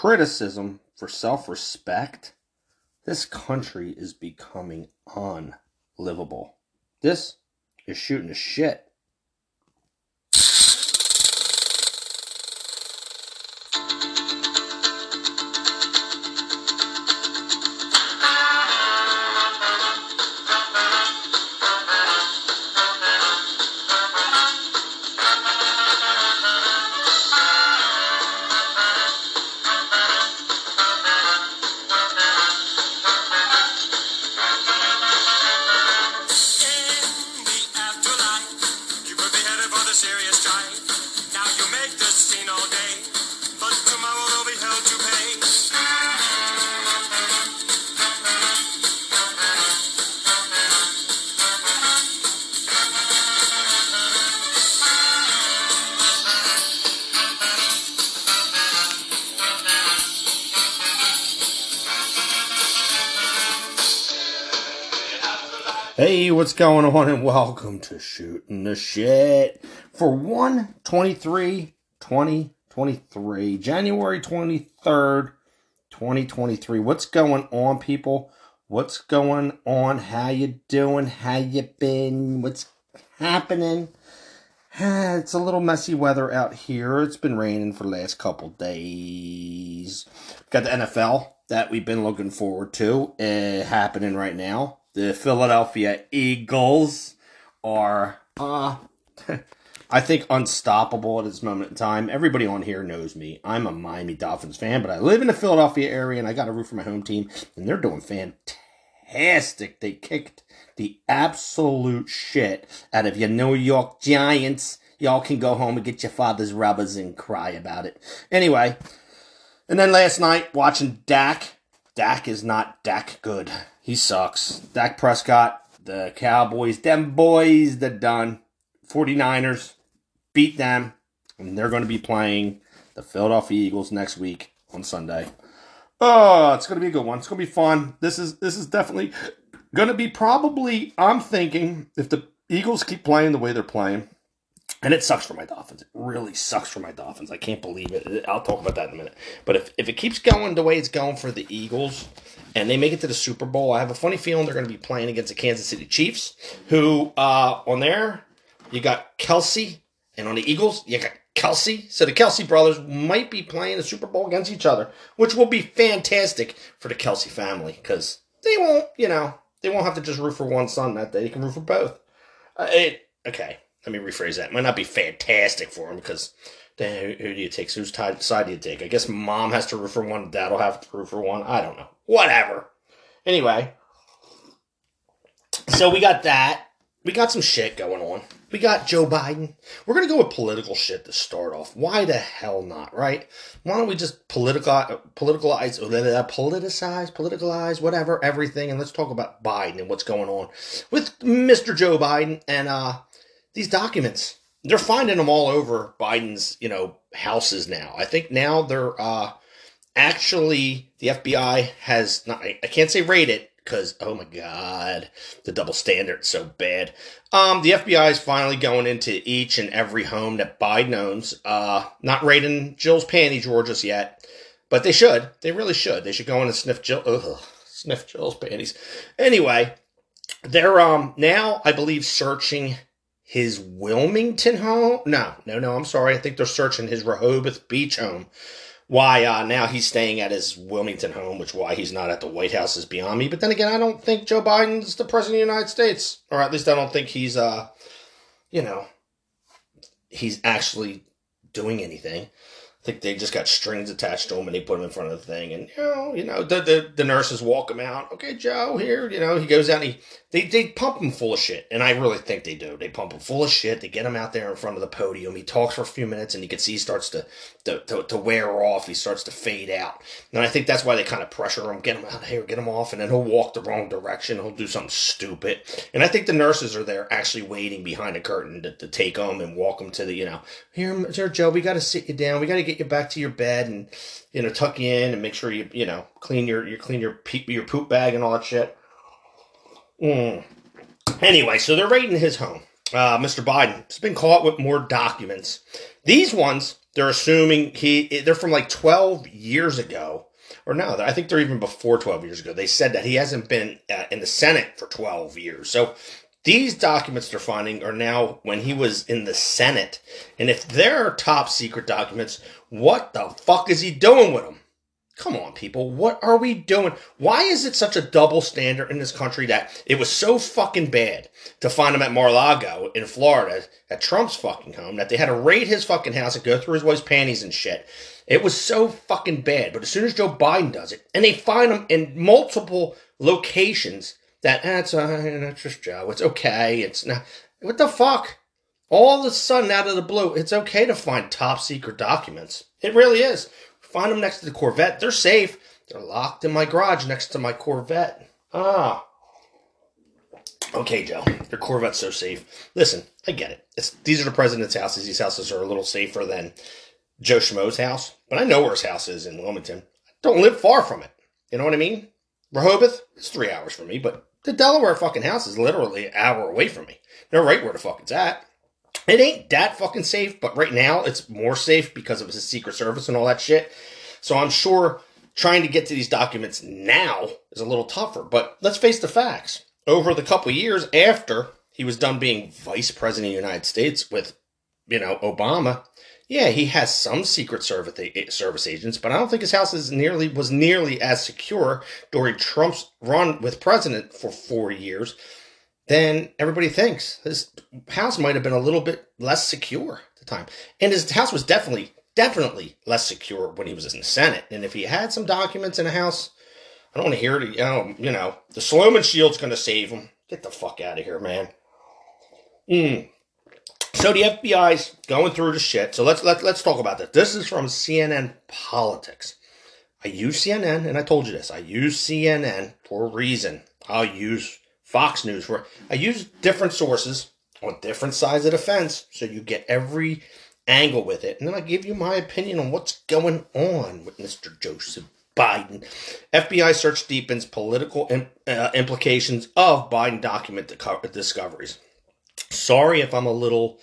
criticism for self respect, this country is becoming unlivable. This is shooting the shit. Going on? And welcome to Shooting the Shit for 123 2023, January 23rd, 2023. What's going on, people? What's going on? How you doing? How you been? What's happening? It's a little messy weather out here. It's been raining for the last couple days. Got the NFL that we've been looking forward to uh, happening right now. The Philadelphia Eagles are, uh, I think, unstoppable at this moment in time. Everybody on here knows me. I'm a Miami Dolphins fan, but I live in the Philadelphia area and I got a root for my home team, and they're doing fantastic. They kicked the absolute shit out of your New York Giants. Y'all can go home and get your father's rubbers and cry about it. Anyway, and then last night, watching Dak. Dak is not Dak good. He sucks. Dak Prescott, the Cowboys, them boys, they're done. 49ers beat them, and they're going to be playing the Philadelphia Eagles next week on Sunday. Oh, it's going to be a good one. It's going to be fun. This is this is definitely going to be probably. I'm thinking if the Eagles keep playing the way they're playing, and it sucks for my Dolphins. It really sucks for my Dolphins. I can't believe it. I'll talk about that in a minute. But if, if it keeps going the way it's going for the Eagles and they make it to the Super Bowl, I have a funny feeling they're going to be playing against the Kansas City Chiefs, who uh, on there, you got Kelce, and on the Eagles, you got Kelce. So the Kelce brothers might be playing the Super Bowl against each other, which will be fantastic for the Kelce family because they won't, you know, they won't have to just root for one son that day. They can root for both. Uh, it, okay, let me rephrase that. It might not be fantastic for him because then who, who do you take? Whose side do you take? I guess mom has to root for one. Dad'll have to root for one. I don't know. Whatever. Anyway, so we got that. We got some shit going on. We got Joe Biden. We're gonna go with political shit to start off. Why the hell not? Right? Why don't we just political politicalize, politicize, politicalize, whatever, everything, and let's talk about Biden and what's going on with Mr. Joe Biden and uh these documents. They're finding them all over Biden's, you know, houses now. I think now they're uh actually the FBI has not I can't say raid it because oh my god, the double standard's so bad. Um the FBI is finally going into each and every home that Biden owns. Uh not raiding Jill's panty drawers yet, but they should. They really should. They should go in and sniff Jill ugh, sniff Jill's panties. Anyway, they're um now I believe searching his Wilmington home. No, no, no. I'm sorry. I think they're searching his Rehoboth Beach home. Why uh, now he's staying at his Wilmington home, which why he's not at the White House is beyond me. But then again, I don't think Joe Biden's the president of the United States, or at least I don't think he's uh, you know, he's actually doing anything. I think they just got strings attached to him and they put him in front of the thing. And, you know, you know the, the, the nurses walk him out. Okay, Joe, here. You know, he goes out and he, they, they pump him full of shit. And I really think they do. They pump him full of shit. They get him out there in front of the podium. He talks for a few minutes and you can see he starts to, to, to, to wear off. He starts to fade out. And I think that's why they kind of pressure him, get him out here, get him off. And then he'll walk the wrong direction. He'll do something stupid. And I think the nurses are there actually waiting behind the curtain to, to take him and walk him to the, you know, here, here Joe, we got to sit you down. We got to get you back to your bed and, you know, tuck you in and make sure you, you know, clean your, you clean your, pe- your poop bag and all that shit. Mm. Anyway, so they're raiding his home. Uh, Mr. Biden has been caught with more documents. These ones they're assuming he they're from like 12 years ago or no i think they're even before 12 years ago they said that he hasn't been uh, in the senate for 12 years so these documents they're finding are now when he was in the senate and if they're top secret documents what the fuck is he doing with them Come on, people. What are we doing? Why is it such a double standard in this country that it was so fucking bad to find him at Mar-a-Lago in Florida at Trump's fucking home that they had to raid his fucking house and go through his wife's panties and shit? It was so fucking bad. But as soon as Joe Biden does it, and they find him in multiple locations, that that's uh, that's just Joe. It's okay. It's not. What the fuck? All of a sudden, out of the blue, it's okay to find top secret documents. It really is. Find them next to the Corvette. They're safe. They're locked in my garage next to my Corvette. Ah. Okay, Joe. Your Corvette's so safe. Listen, I get it. It's, these are the president's houses. These houses are a little safer than Joe Schmo's house. But I know where his house is in Wilmington. I don't live far from it. You know what I mean? Rehoboth, it's three hours from me, but the Delaware fucking house is literally an hour away from me. Know right where the fuck it's at. It ain't that fucking safe, but right now it's more safe because of his Secret Service and all that shit. So I'm sure trying to get to these documents now is a little tougher. But let's face the facts. Over the couple years after he was done being vice president of the United States with, you know, Obama, yeah, he has some Secret Service agents, but I don't think his house is nearly was nearly as secure during Trump's run with president for four years than everybody thinks. His house might have been a little bit less secure at the time. And his house was definitely, definitely less secure when he was in the Senate. And if he had some documents in the house, I don't want to hear it. You know, you know the Sloman Shield's going to save him. Get the fuck out of here, man. Mm. So the FBI's going through the shit. So let's let, let's talk about this. This is from CNN Politics. I use CNN, and I told you this. I use CNN for a reason. I'll use Fox News, for. I use different sources on different sides of the fence so you get every angle with it. And then I give you my opinion on what's going on with Mr. Joseph Biden. FBI search deepens political imp- uh, implications of Biden document discoveries. Sorry if I'm a little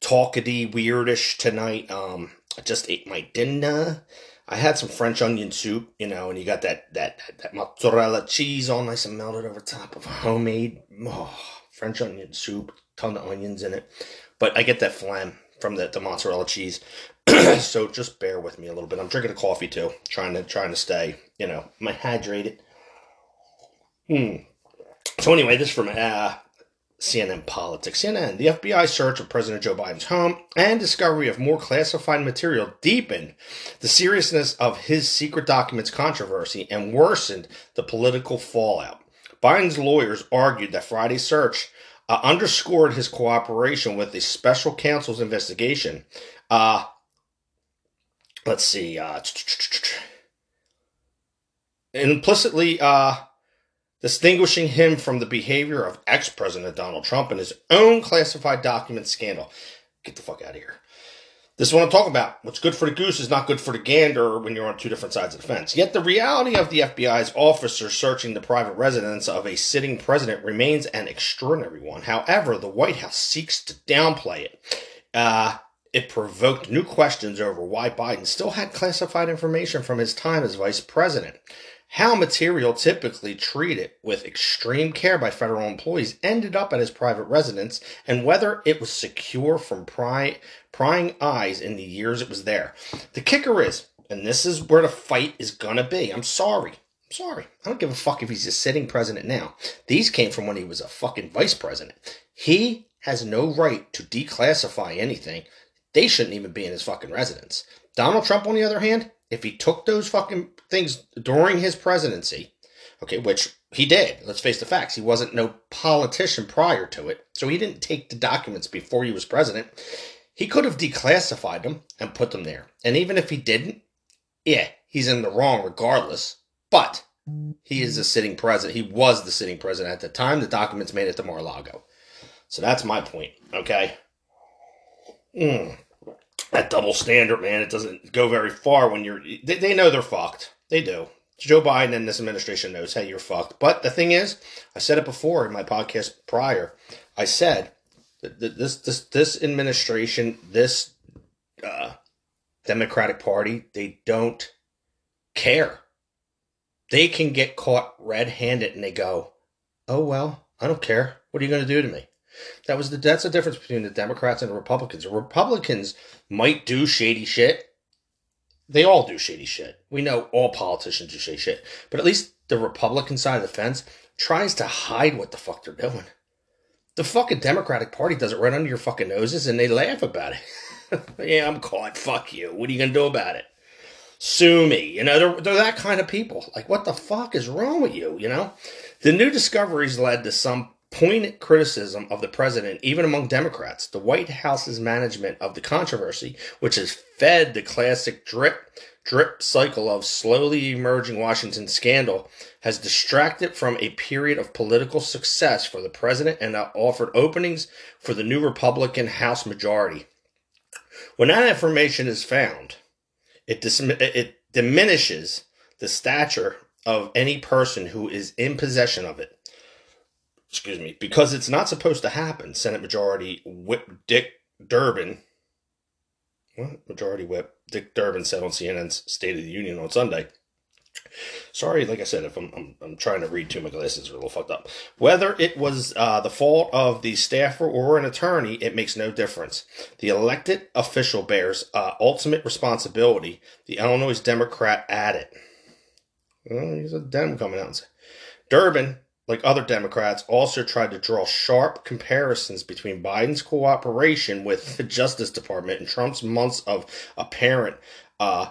talkity, weirdish tonight. Um, I just ate my dinner. I had some French onion soup, you know, and you got that that that mozzarella cheese all nice and melted over top of homemade oh, French onion soup, ton of onions in it. But I get that phlegm from the, the mozzarella cheese, so just bear with me a little bit. I'm drinking a coffee too, trying to trying to stay, you know, my hydrated. Hmm. So anyway, this is from uh, CNN Politics. CNN, the FBI search of President Joe Biden's home and discovery of more classified material deepened the seriousness of his secret documents controversy and worsened the political fallout. Biden's lawyers argued that Friday's search uh, underscored his cooperation with the special counsel's investigation. Uh, let's see. Uh, implicitly, uh, distinguishing him from the behavior of ex President Donald Trump in his own classified document scandal. Get the fuck out of here. This is what I'm talking about. What's good for the goose is not good for the gander when you're on two different sides of the fence. Yet the reality of the FBI's officers searching the private residence of a sitting president remains an extraordinary one. However, the White House seeks to downplay it. Uh, it provoked new questions over why Biden still had classified information from his time as vice president how material typically treated with extreme care by federal employees ended up at his private residence and whether it was secure from pry, prying eyes in the years it was there. The kicker is, and this is where the fight is gonna be. I'm sorry. I'm sorry. I don't give a fuck if he's a sitting president now. These came from when he was a fucking vice president. He has no right to declassify anything. They shouldn't even be in his fucking residence. Donald Trump, on the other hand, if he took those fucking things during his presidency, okay, which he did, let's face the facts, he wasn't no politician prior to it, so he didn't take the documents before he was president. He could have declassified them and put them there. And even if he didn't, yeah, he's in the wrong regardless. But he is the sitting president. He was the sitting president at the time the documents made it to Mar-a-Lago. So that's my point, okay? Mm that double standard, man, it doesn't go very far when you're. They, they know they're fucked. They do. Joe Biden and this administration knows, hey, you're fucked. But the thing is, I said it before in my podcast prior. I said that this this this administration, this uh, Democratic Party, they don't care. They can get caught red handed and they go, oh, well, I don't care. What are you going to do to me? That was the that's the difference between the Democrats and the Republicans. Republicans might do shady shit. They all do shady shit. We know all politicians do shady shit. But at least the Republican side of the fence tries to hide what the fuck they're doing. The fucking Democratic Party does it right under your fucking noses and they laugh about it. yeah, I'm caught. Fuck you. What are you going to do about it? Sue me. You know, they're, they're that kind of people. Like, what the fuck is wrong with you? You know? The new discoveries led to some poignant criticism of the president, even among Democrats. The White House's management of the controversy, which has fed the classic drip drip cycle of slowly emerging Washington scandal, has distracted from a period of political success for the president and offered openings for the new Republican House majority. When that information is found, it, dis- it diminishes the stature of any person who is in possession of it excuse me, because it's not supposed to happen. Senate Majority Whip Dick Durbin, what Majority Whip Dick Durbin said on CNN's State of the Union on Sunday. Sorry, like I said, if I'm, I'm, I'm trying to read too, much, my glasses are a little fucked up. Whether it was uh, the fault of the staffer or an attorney, it makes no difference. The elected official bears uh, ultimate responsibility. The Illinois Democrat added. Well, he's a Dem coming out and say. Durbin like other Democrats, also tried to draw sharp comparisons between Biden's cooperation with the Justice Department and Trump's months of apparent, uh,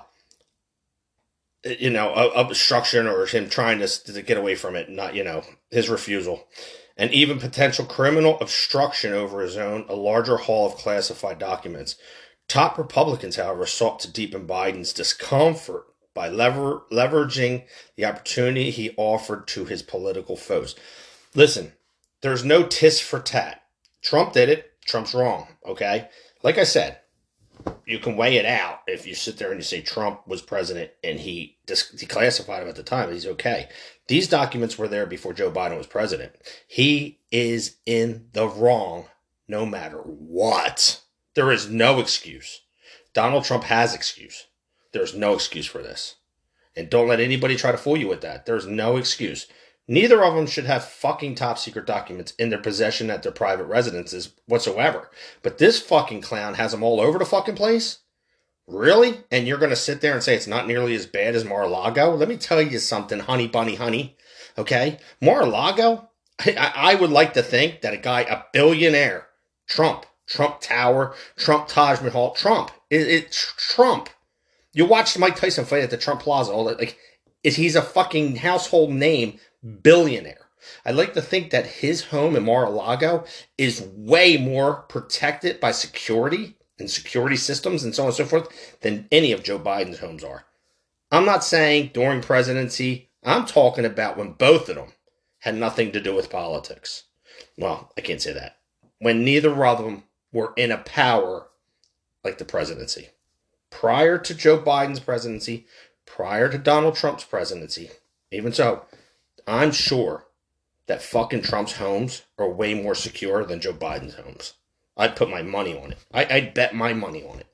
you know, obstruction or him trying to, to get away from it, not, you know, his refusal, and even potential criminal obstruction over his own, a larger haul of classified documents. Top Republicans, however, sought to deepen Biden's discomfort by lever- leveraging the opportunity he offered to his political foes. Listen, there's no tis for tat. Trump did it. Trump's wrong. Okay. Like I said, you can weigh it out if you sit there and you say Trump was president and he declassified him at the time. He's okay. These documents were there before Joe Biden was president. He is in the wrong no matter what. There is no excuse. Donald Trump has excuse. There's no excuse for this. And don't let anybody try to fool you with that. There's no excuse. Neither of them should have fucking top secret documents in their possession at their private residences whatsoever. But this fucking clown has them all over the fucking place? Really? And you're going to sit there and say it's not nearly as bad as Mar-a-Lago? Let me tell you something, honey bunny honey. Okay? Mar-a-Lago, I, I would like to think that a guy, a billionaire, Trump, Trump Tower, Trump Taj Mahal, Trump, it Trump you watched Mike Tyson fight at the Trump Plaza. All that, like, is he's a fucking household name billionaire. I'd like to think that his home in Mar-a-Lago is way more protected by security and security systems and so on and so forth than any of Joe Biden's homes are. I'm not saying during presidency. I'm talking about when both of them had nothing to do with politics. Well, I can't say that. When neither of them were in a power like the presidency prior to Joe Biden's presidency, prior to Donald Trump's presidency. Even so, I'm sure that fucking Trump's homes are way more secure than Joe Biden's homes. I'd put my money on it. I, would bet my money on it.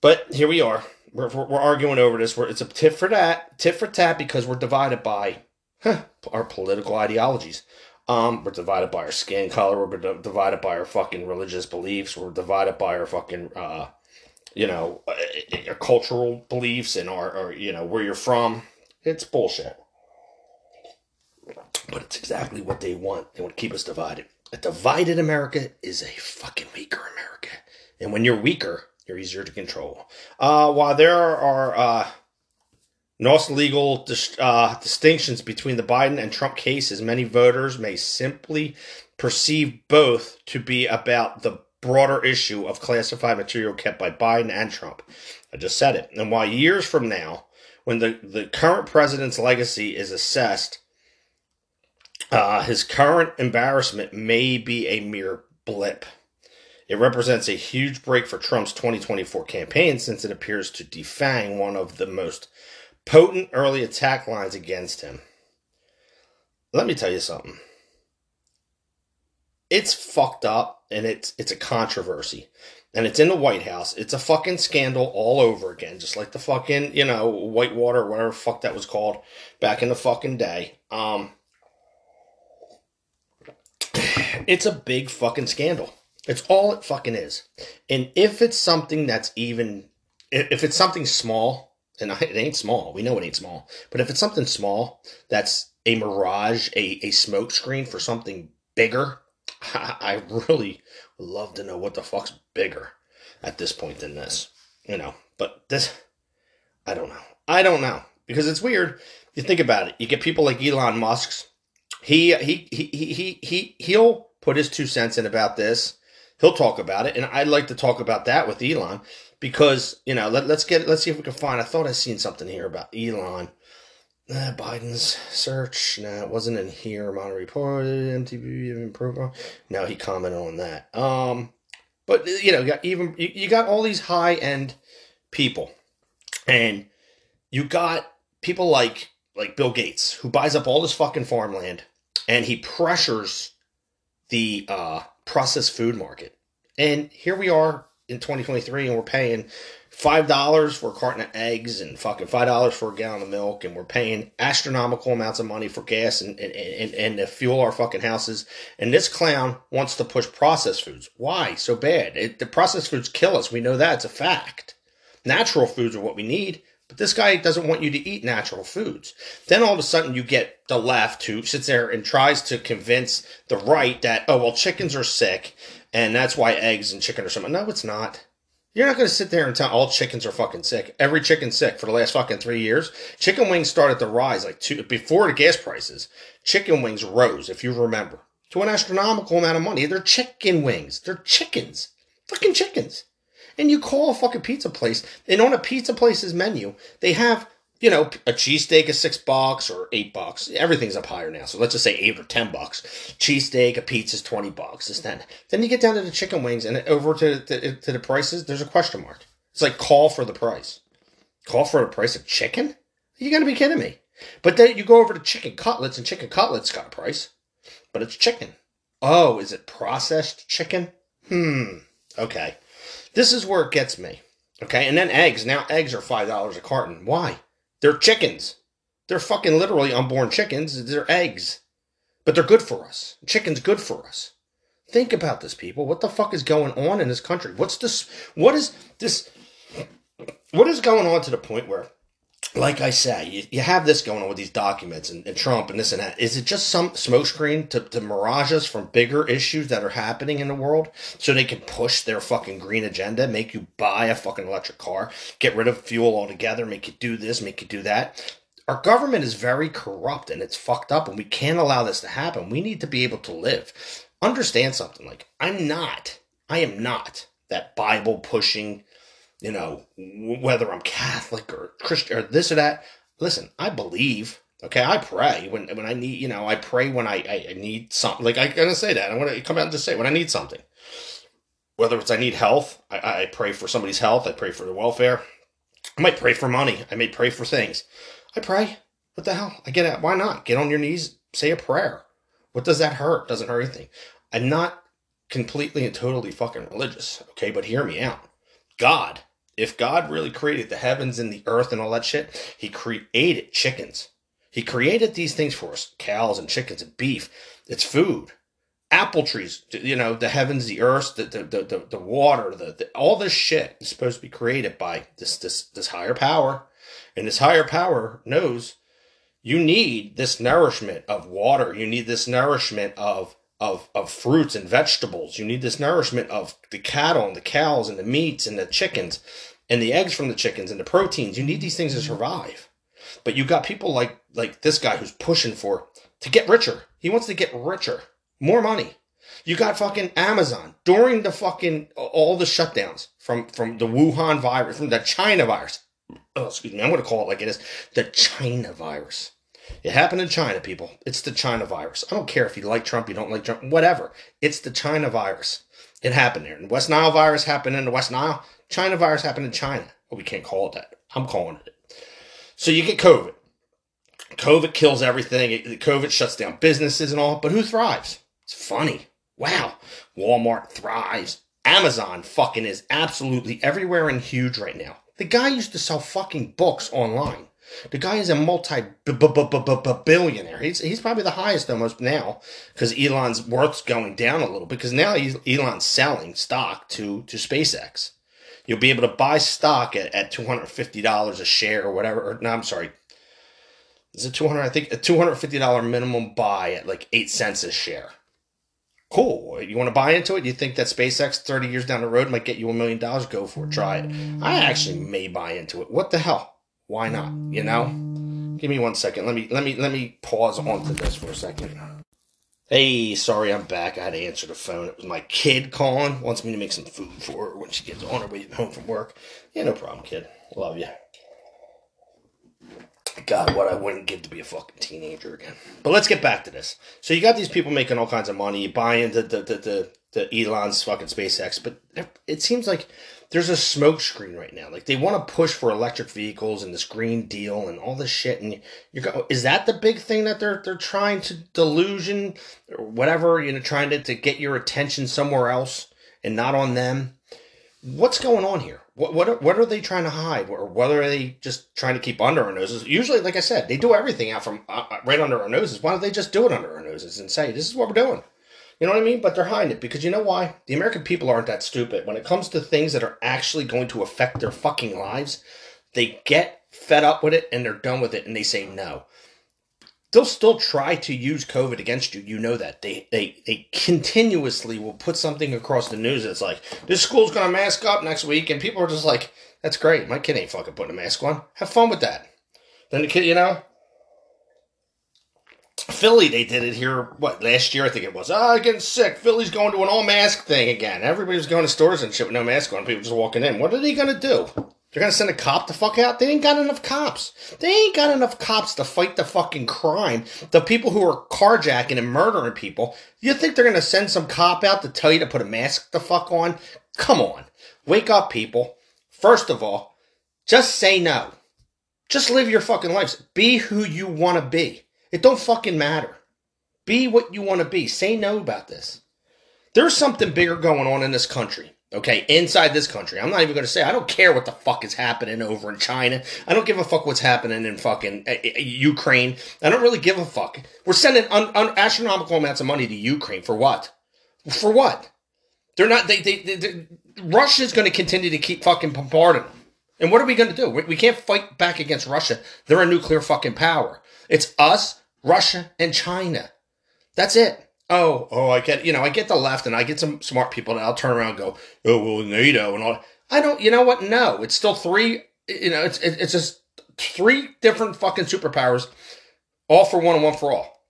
But here we are. We're, we're, we're arguing over this. We're, it's a tit for tat, tit for tat, because we're divided by huh, our political ideologies. Um, we're divided by our skin color. We're divided by our fucking religious beliefs. We're divided by our fucking uh, you know, uh, your cultural beliefs and or, or you know where you're from. It's bullshit. But it's exactly what they want. They want to keep us divided. A divided America is a fucking weaker America. And when you're weaker, you're easier to control. Uh, while there are uh, no legal dis- uh, distinctions between the Biden and Trump cases, many voters may simply perceive both to be about the broader issue of classified material kept by Biden and Trump. I just said it. And while years from now, when the, the current president's legacy is assessed, uh, his current embarrassment may be a mere blip. It represents a huge break for Trump's 2024 campaign since it appears to defang one of the most potent early attack lines against him. Let me tell you something it's fucked up and it's it's a controversy. and it's in the White House. It's a fucking scandal all over again, just like the fucking, you know, Whitewater or whatever fuck that was called back in the fucking day. Um, it's a big fucking scandal. It's all it fucking is. And if it's something that's even, if it's something small, and it ain't small, we know it ain't small, but if it's something small that's a mirage, a, a smoke screen for something bigger, I really love to know what the fuck's bigger at this point than this, you know. But this, I don't know. I don't know because it's weird. You think about it. You get people like Elon Musk's. He he he he he he'll put his two cents in about this. He'll talk about it, and I'd like to talk about that with Elon because you know let, let's get let's see if we can find. I thought I seen something here about Elon. Uh, Biden's search. No, it wasn't in here. Monterey Report, MTV improvement. No, he commented on that. Um, but you know, you got even you, you got all these high end people, and you got people like like Bill Gates who buys up all this fucking farmland, and he pressures the uh, processed food market. And here we are in 2023, and we're paying five dollars for a carton of eggs and fucking five dollars for a gallon of milk, and we're paying astronomical amounts of money for gas and and, and, and to fuel our fucking houses. And this clown wants to push processed foods. Why so bad? It, the processed foods kill us. We know that it's a fact. Natural foods are what we need. But this guy doesn't want you to eat natural foods. Then all of a sudden you get the left who sits there and tries to convince the right that, oh, well, chickens are sick and that's why eggs and chicken are something. No, it's not. You're not going to sit there and tell all chickens are fucking sick. Every chicken's sick for the last fucking three years. Chicken wings started to rise like two before the gas prices. Chicken wings rose, if you remember, to an astronomical amount of money. They're chicken wings. They're chickens. Fucking chickens. And you call a fucking pizza place, and on a pizza place's menu, they have you know, a cheesesteak is six bucks or eight bucks. Everything's up higher now. So let's just say eight or ten bucks. Cheesesteak, a pizza is twenty bucks. It's ten. Then you get down to the chicken wings and over to, to, to the prices, there's a question mark. It's like call for the price. Call for the price of chicken? You gotta be kidding me. But then you go over to chicken cutlets and chicken cutlets got a price. But it's chicken. Oh, is it processed chicken? Hmm. Okay. This is where it gets me. Okay. And then eggs. Now eggs are five dollars a carton. Why? They're chickens. They're fucking literally unborn chickens. They're eggs. But they're good for us. Chicken's good for us. Think about this, people. What the fuck is going on in this country? What's this? What is this? What is going on to the point where, like I say, you, you have this going on with these documents and, and Trump and this and that. Is it just some smokescreen to, to mirage us from bigger issues that are happening in the world so they can push their fucking green agenda, make you buy a fucking electric car, get rid of fuel altogether, make you do this, make you do that? Our government is very corrupt and it's fucked up, and we can't allow this to happen. We need to be able to live. Understand something like I'm not, I am not that Bible pushing, you know, whether I'm Catholic or Christian or this or that. Listen, I believe. Okay, I pray when when I need, you know, I pray when I, I, I need something. Like I'm gonna say that. I'm gonna come out and just say when I need something. Whether it's I need health, I, I pray for somebody's health. I pray for their welfare. I might pray for money. I may pray for things. I pray. What the hell? I get it. Why not? Get on your knees, say a prayer. What does that hurt? Doesn't hurt anything. I'm not completely and totally fucking religious, okay? But hear me out. God, if God really created the heavens and the earth and all that shit, He created chickens. He created these things for us cows and chickens and beef. It's food. Apple trees, you know, the heavens, the earth, the, the, the, the, water, the, the, all this shit is supposed to be created by this, this, this higher power. And this higher power knows you need this nourishment of water. You need this nourishment of of of fruits and vegetables. You need this nourishment of the cattle and the cows and the meats and the chickens and the eggs from the chickens and the proteins. You need these things to survive. But you got people like like this guy who's pushing for to get richer. He wants to get richer, more money. You got fucking Amazon during the fucking all the shutdowns from from the Wuhan virus, from the China virus. Oh, excuse me, I'm going to call it like it is the China virus. It happened in China, people. It's the China virus. I don't care if you like Trump, you don't like Trump, whatever. It's the China virus. It happened there. And West Nile virus happened in the West Nile. China virus happened in China. Well, we can't call it that. I'm calling it. So you get COVID. COVID kills everything. COVID shuts down businesses and all. But who thrives? It's funny. Wow. Walmart thrives. Amazon fucking is absolutely everywhere and huge right now. The guy used to sell fucking books online. The guy is a multi billionaire. He's he's probably the highest almost now because Elon's worth's going down a little because now Elon's selling stock to to SpaceX. You'll be able to buy stock at, at two hundred fifty dollars a share or whatever. Or no, I'm sorry. Is it two hundred? I think a two hundred fifty dollar minimum buy at like eight cents a share. Cool. You want to buy into it? You think that SpaceX thirty years down the road might get you a million dollars? Go for it. Try it. I actually may buy into it. What the hell? Why not? You know? Give me one second. Let me let me let me pause onto this for a second. Hey, sorry I'm back. I had to answer the phone. It was my kid calling. Wants me to make some food for her when she gets on her way home from work. Yeah, no problem, kid. Love you. God, what I wouldn't give to be a fucking teenager again. But let's get back to this. So you got these people making all kinds of money. You buy into the the, the, the Elon's fucking SpaceX, but it seems like there's a smoke screen right now. Like they want to push for electric vehicles and this green deal and all this shit. And you're go, is that the big thing that they're they're trying to delusion or whatever? You know, trying to, to get your attention somewhere else and not on them. What's going on here? What what are, what are they trying to hide, or what are they just trying to keep under our noses? Usually, like I said, they do everything out from uh, uh right under our noses. Why don't they just do it under our noses and say, "This is what we're doing"? You know what I mean? But they're hiding it because you know why? The American people aren't that stupid. When it comes to things that are actually going to affect their fucking lives, they get fed up with it and they're done with it and they say no. They'll still try to use COVID against you. You know that. They they they continuously will put something across the news that's like, this school's gonna mask up next week, and people are just like, That's great. My kid ain't fucking putting a mask on. Have fun with that. Then the kid, you know, Philly, they did it here, what, last year, I think it was. Ah, oh, getting sick. Philly's going to an all mask thing again. Everybody's going to stores and shit with no mask on. People just walking in. What are they going to do? They're going to send a cop the fuck out? They ain't got enough cops. They ain't got enough cops to fight the fucking crime. The people who are carjacking and murdering people. You think they're going to send some cop out to tell you to put a mask the fuck on? Come on. Wake up, people. First of all, just say no. Just live your fucking lives. Be who you want to be. It don't fucking matter. Be what you want to be. Say no about this. There's something bigger going on in this country. Okay, inside this country. I'm not even going to say, I don't care what the fuck is happening over in China. I don't give a fuck what's happening in fucking uh, Ukraine. I don't really give a fuck. We're sending un- un- astronomical amounts of money to Ukraine for what? For what? They're not, they, they, they, they Russia's going to continue to keep fucking bombarding them. And what are we going to do? We, we can't fight back against Russia. They're a nuclear fucking power. It's us, Russia, and China. That's it. Oh, oh, I get, you know, I get the left and I get some smart people and I'll turn around and go, oh, well, NATO and all. I don't, you know what? No, it's still three, you know, it's, it's just three different fucking superpowers, all for one and one for all.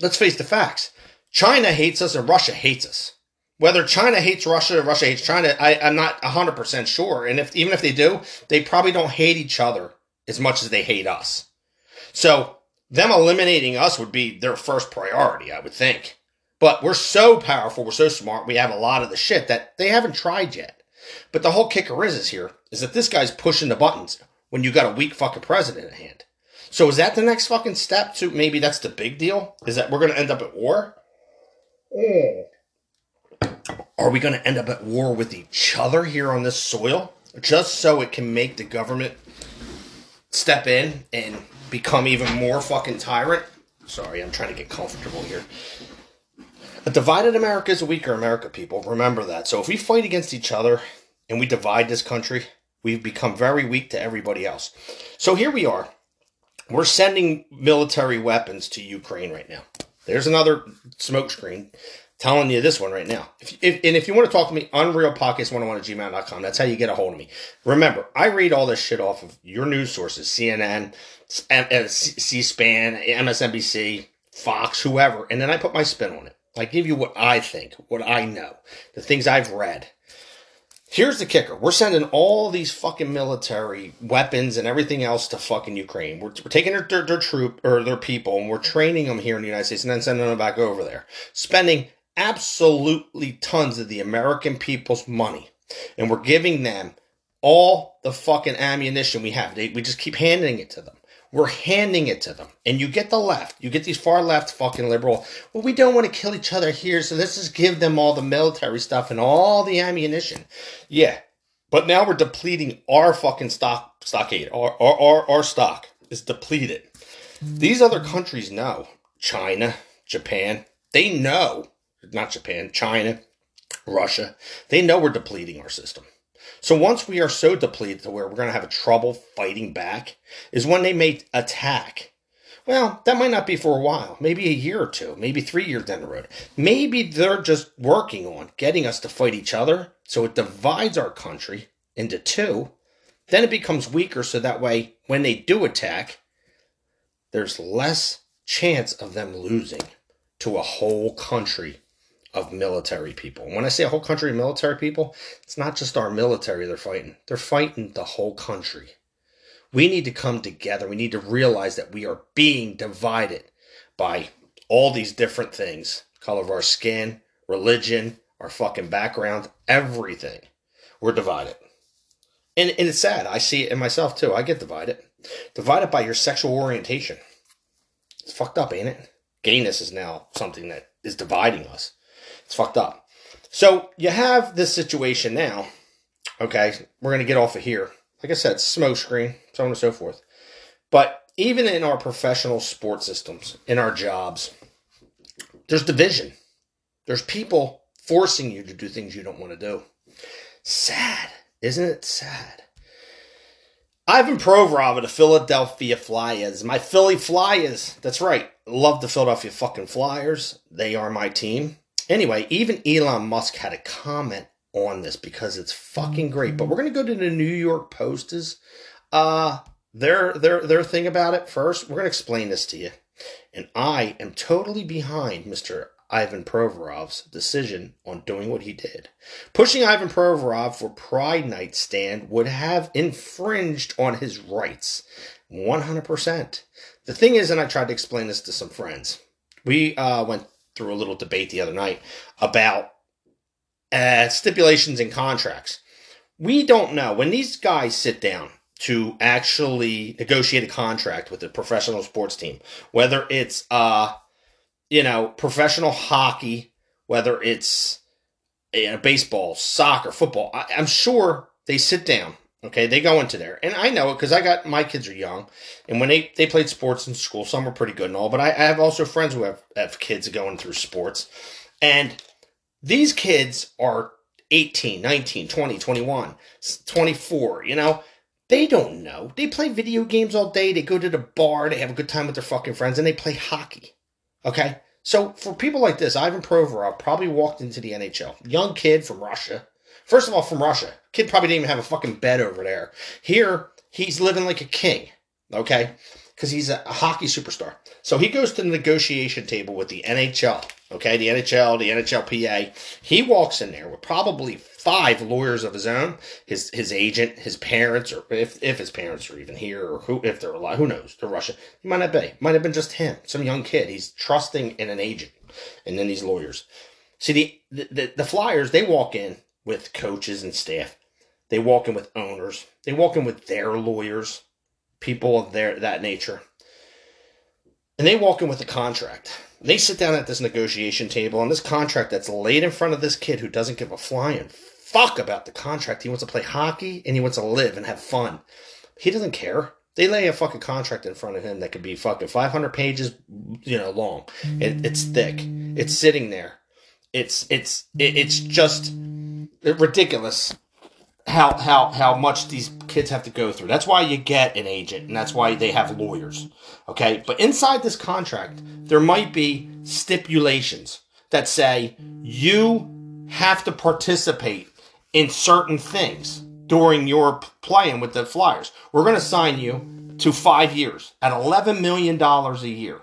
Let's face the facts. China hates us and Russia hates us. Whether China hates Russia or Russia hates China, I, I'm not 100% sure. And if even if they do, they probably don't hate each other as much as they hate us. So them eliminating us would be their first priority, I would think. But we're so powerful, we're so smart, we have a lot of the shit that they haven't tried yet. But the whole kicker is, is here is that this guy's pushing the buttons when you got a weak fucking president at hand. So is that the next fucking step to maybe that's the big deal? Is that we're gonna end up at war? Mm. Are we gonna end up at war with each other here on this soil? Just so it can make the government step in and become even more fucking tyrant. Sorry, I'm trying to get comfortable here. A divided America is a weaker America, people. Remember that. So if we fight against each other and we divide this country, we've become very weak to everybody else. So here we are. We're sending military weapons to Ukraine right now. There's another smokescreen telling you this one right now. If, if, and if you want to talk to me, unrealpodcast101 at gmail.com. That's how you get a hold of me. Remember, I read all this shit off of your news sources, CNN, uh, C-SPAN, MSNBC, Fox, whoever, and then I put my spin on it. I give you what I think, what I know, the things I've read. Here's the kicker. We're sending all these fucking military weapons and everything else to fucking Ukraine. We're, we're taking their, their, their troop or their people and we're training them here in the United States and then sending them back over there. Spending absolutely tons of the American people's money. And we're giving them all the fucking ammunition we have. They, we just keep handing it to them. We're handing it to them. And you get the left. You get these far left fucking liberal. Well, we don't want to kill each other here, so let's just give them all the military stuff and all the ammunition. Yeah. But now we're depleting our fucking stock stockade. Our, our, our, our stock is depleted. These other countries know. China, Japan, they know. Not Japan, China, Russia. They know we're depleting our system. So once we are so depleted to where we're going to have a trouble fighting back, is when they may attack. Well, that might not be for a while, maybe a year or two, maybe three years down the road. Maybe they're just working on getting us to fight each other, so it divides our country into two. Then it becomes weaker, so that way, when they do attack, there's less chance of them losing to a whole country of military people. When I say a whole country of military people, it's not just our military they're fighting, they're fighting the whole country. We need to come together. We need to realize that we are being divided by all these different things color of our skin, religion, our fucking background, everything. We're divided. And, and it's sad. I see it in myself too. I get divided. Divided by your sexual orientation. It's fucked up, ain't it? Gayness is now something that is dividing us. It's fucked up. So you have this situation now. Okay, we're gonna get off of here. Like I said, smoke screen, so on and so forth. But even in our professional sports systems, in our jobs, there's division. There's people forcing you to do things you don't want to do. Sad, isn't it sad? Ivan Provorov of the Philadelphia Flyers. My Philly Flyers. That's right. Love the Philadelphia fucking Flyers. They are my team. Anyway, even Elon Musk had a comment on this because it's fucking great. But we're gonna go to the New York Post's uh their their their thing about it first. We're gonna explain this to you. And I am totally behind Mr. Ivan Provorov's decision on doing what he did. Pushing Ivan Provorov for Pride Night stand would have infringed on his rights. 100%. The thing is, and I tried to explain this to some friends, we uh, went through a little debate the other night about uh, stipulations in contracts. We don't know. When these guys sit down to actually negotiate a contract with a professional sports team, whether it's uh, you know, professional hockey, whether it's you know, baseball, soccer, football, I, I'm sure they sit down. Okay, they go into there, and I know it because I got my kids are young, and when they they played sports in school, some were pretty good and all, but I, I have also friends who have have kids going through sports, and these kids are 18, 19, 20, 21, 24, you know, they don't know. They play video games all day. They go to the bar. They have a good time with their fucking friends and they play hockey. Okay? So for people like this, Ivan Provorov probably walked into the NHL. Young kid from Russia. First of all, from Russia. Kid probably didn't even have a fucking bed over there. Here, he's living like a king. Okay? Because he's a hockey superstar. So he goes to the negotiation table with the NHL. Okay, the NHL, the NHLPA. He walks in there with probably five lawyers of his own, his his agent, his parents, or if if his parents are even here, or who if they're alive, who knows? They're Russian. He might not be. Might have been just him, some young kid. He's trusting in an agent, and then these lawyers. See the, the, the Flyers. They walk in with coaches and staff. They walk in with owners. They walk in with their lawyers, people of their that nature, and they walk in with a contract. They sit down at this negotiation table on this contract that's laid in front of this kid who doesn't give a flying fuck about the contract. He wants to play hockey and he wants to live and have fun. He doesn't care. They lay a fucking contract in front of him that could be fucking 500 pages, you know, long. It, it's thick. It's sitting there. It's it's it, it's just ridiculous how how how much these kids have to go through. That's why you get an agent, and that's why they have lawyers. Okay, but inside this contract, there might be stipulations that say you have to participate in certain things during your playing with the Flyers. We're going to sign you to five years at eleven million dollars a year.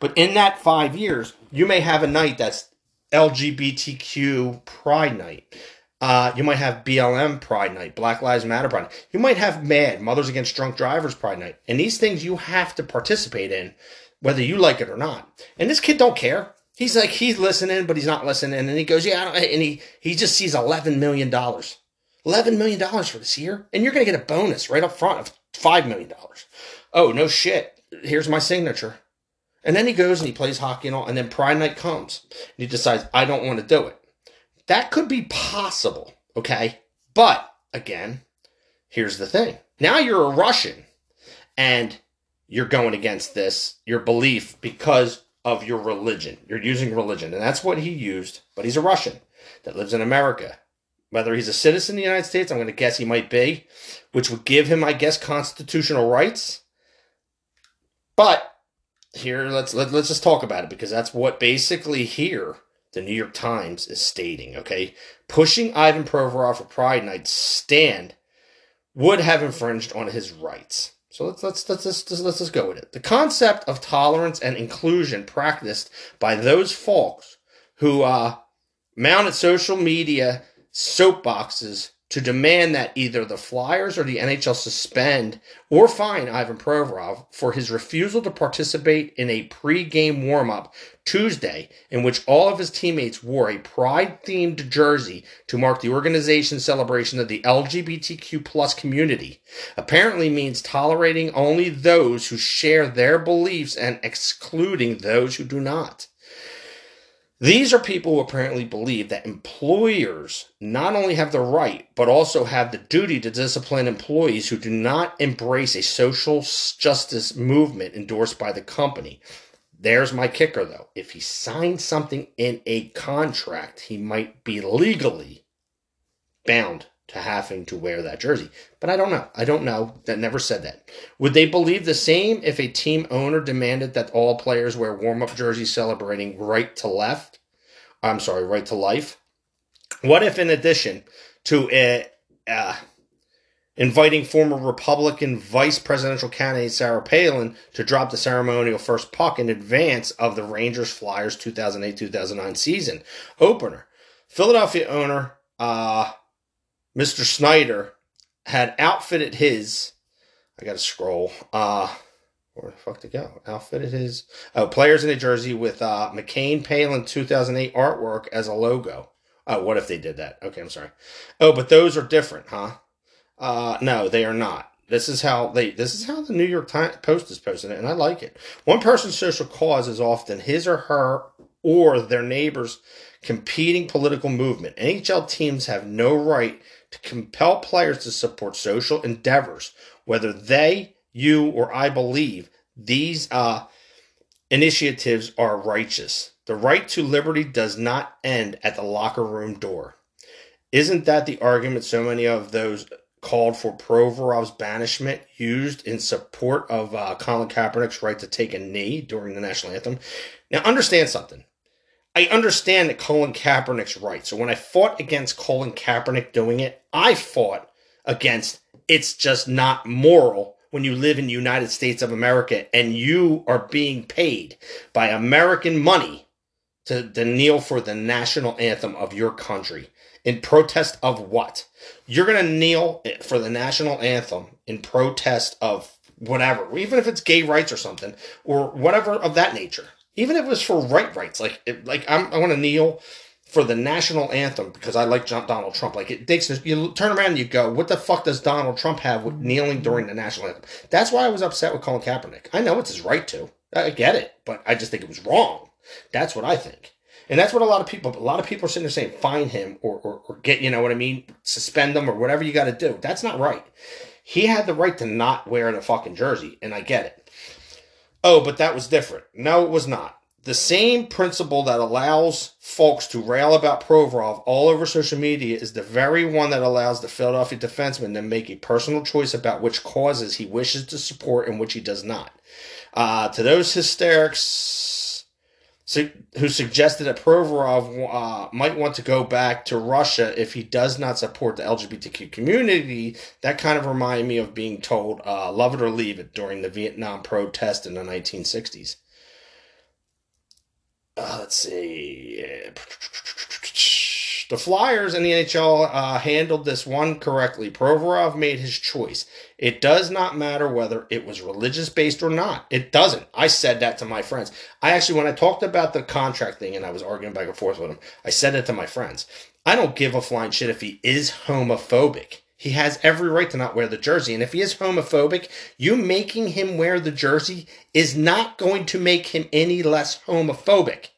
But in that five years, you may have a night that's LGBTQ Pride Night. Uh, you might have BLM Pride Night, Black Lives Matter Pride Night. You might have MAD, Mothers Against Drunk Drivers Pride Night. And these things you have to participate in, whether you like it or not. And this kid don't care. He's like, he's listening, but he's not listening. And he goes, yeah, I don't, and he, he just sees $11 million. $11 million for this year. And you're going to get a bonus right up front of $5 million. Oh, no shit. here's my signature. And then he goes and he plays hockey and all, and then Pride Night comes. And he decides, I don't want to do it. That could be possible, okay? But again, here's the thing. Now you're a Russian and you're going against this, your belief, because of your religion. You're using religion. And that's what he used, but he's a Russian that lives in America. Whether he's a citizen of the United States, I'm going to guess he might be, which would give him, I guess, constitutional rights. But here, let's let, let's just talk about it because that's what basically here the New York Times is stating. Okay, pushing Ivan Provorov for Pride Night stand would have infringed on his rights. So let's let's let's let's let's, let's just go with it. The concept of tolerance and inclusion practiced by those folks who uh, mounted social media soapboxes to demand that either the Flyers or the NHL suspend or fine Ivan Provorov for his refusal to participate in a pre-game warm-up Tuesday in which all of his teammates wore a pride-themed jersey to mark the organization's celebration of the LGBTQ plus community apparently means tolerating only those who share their beliefs and excluding those who do not. These are people who apparently believe that employers not only have the right, but also have the duty to discipline employees who do not embrace a social justice movement endorsed by the company. There's my kicker, though. If he signed something in a contract, he might be legally bound to having to wear that jersey. But I don't know. I don't know. That never said that. Would they believe the same if a team owner demanded that all players wear warm up jerseys celebrating right to left? I'm sorry, right to life? What if, in addition to uh, uh, inviting former Republican vice presidential candidate Sarah Palin to drop the ceremonial first puck in advance of the Rangers Flyers 2008 2009 season opener, Philadelphia owner, uh, Mr. Snyder had outfitted his. I gotta scroll. Uh where the fuck to go? Outfitted his oh players in a jersey with uh McCain Palin 2008 artwork as a logo. Oh, what if they did that? Okay, I'm sorry. Oh, but those are different, huh? Uh no, they are not. This is how they this is how the New York Times Post is posting it, and I like it. One person's social cause is often his or her or their neighbor's competing political movement. NHL teams have no right to compel players to support social endeavors, whether they, you, or I believe these uh, initiatives are righteous. The right to liberty does not end at the locker room door. Isn't that the argument so many of those called for Provorov's banishment used in support of uh, Colin Kaepernick's right to take a knee during the national anthem? Now, understand something. I understand that Colin Kaepernick's right. So when I fought against Colin Kaepernick doing it, I fought against it's just not moral when you live in the United States of America and you are being paid by American money to, to kneel for the national anthem of your country. In protest of what? You're going to kneel for the national anthem in protest of whatever, even if it's gay rights or something, or whatever of that nature even if it was for right rights, like it, like I'm, I want to kneel for the national anthem because I like John, Donald Trump. Like it takes you turn around and you go, what the fuck does Donald Trump have with kneeling during the national anthem? That's why I was upset with Colin Kaepernick. I know it's his right to. I get it, but I just think it was wrong. That's what I think. And that's what a lot of people, a lot of people are sitting there saying, fine him or, or, or get, you know what I mean? Suspend them or whatever you got to do. That's not right. He had the right to not wear the fucking jersey, and I get it. Oh, but that was different. No, it was not. The same principle that allows folks to rail about Provorov all over social media is the very one that allows the Philadelphia defenseman to make a personal choice about which causes he wishes to support and which he does not. Uh, to those hysterics who suggested that Provorov uh, might want to go back to Russia if he does not support the LGBTQ community. That kind of reminded me of being told, uh, love it or leave it, during the Vietnam protest in the 1960s. Uh, let's see. The Flyers and the NHL uh, handled this one correctly. Provorov made his choice. It does not matter whether it was religious based or not. It doesn't. I said that to my friends. I actually, when I talked about the contract thing and I was arguing back and forth with him, I said it to my friends. I don't give a flying shit if he is homophobic. He has every right to not wear the jersey. And if he is homophobic, you making him wear the jersey is not going to make him any less homophobic.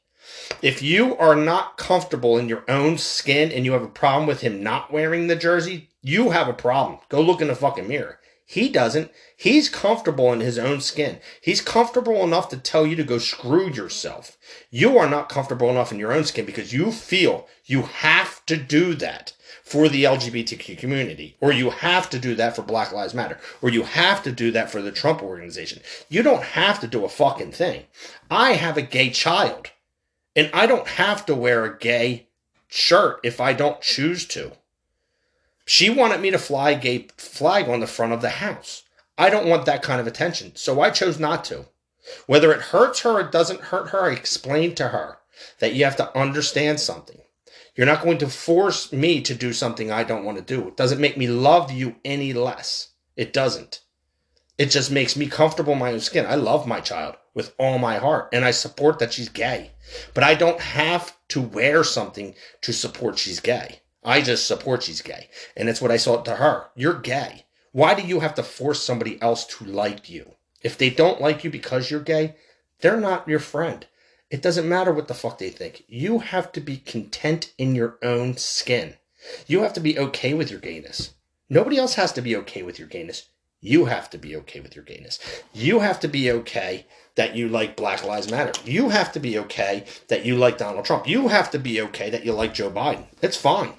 If you are not comfortable in your own skin and you have a problem with him not wearing the jersey, you have a problem. Go look in the fucking mirror. He doesn't. He's comfortable in his own skin. He's comfortable enough to tell you to go screw yourself. You are not comfortable enough in your own skin because you feel you have to do that for the LGBTQ community, or you have to do that for Black Lives Matter, or you have to do that for the Trump organization. You don't have to do a fucking thing. I have a gay child, and I don't have to wear a gay shirt if I don't choose to. She wanted me to fly a gay flag on the front of the house. I don't want that kind of attention, so I chose not to. Whether it hurts her or doesn't hurt her, I explained to her that you have to understand something. You're not going to force me to do something I don't want to do. It doesn't make me love you any less. It doesn't. It just makes me comfortable in my own skin. I love my child with all my heart and I support that she's gay. But I don't have to wear something to support she's gay. I just support she's gay. And that's what I saw to her. You're gay. Why do you have to force somebody else to like you? If they don't like you because you're gay, they're not your friend. It doesn't matter what the fuck they think. You have to be content in your own skin. You have to be okay with your gayness. Nobody else has to be okay with your gayness. You have to be okay with your gayness. You have to be okay that you like Black Lives Matter. You have to be okay that you like Donald Trump. You have to be okay that you like Joe Biden. It's fine.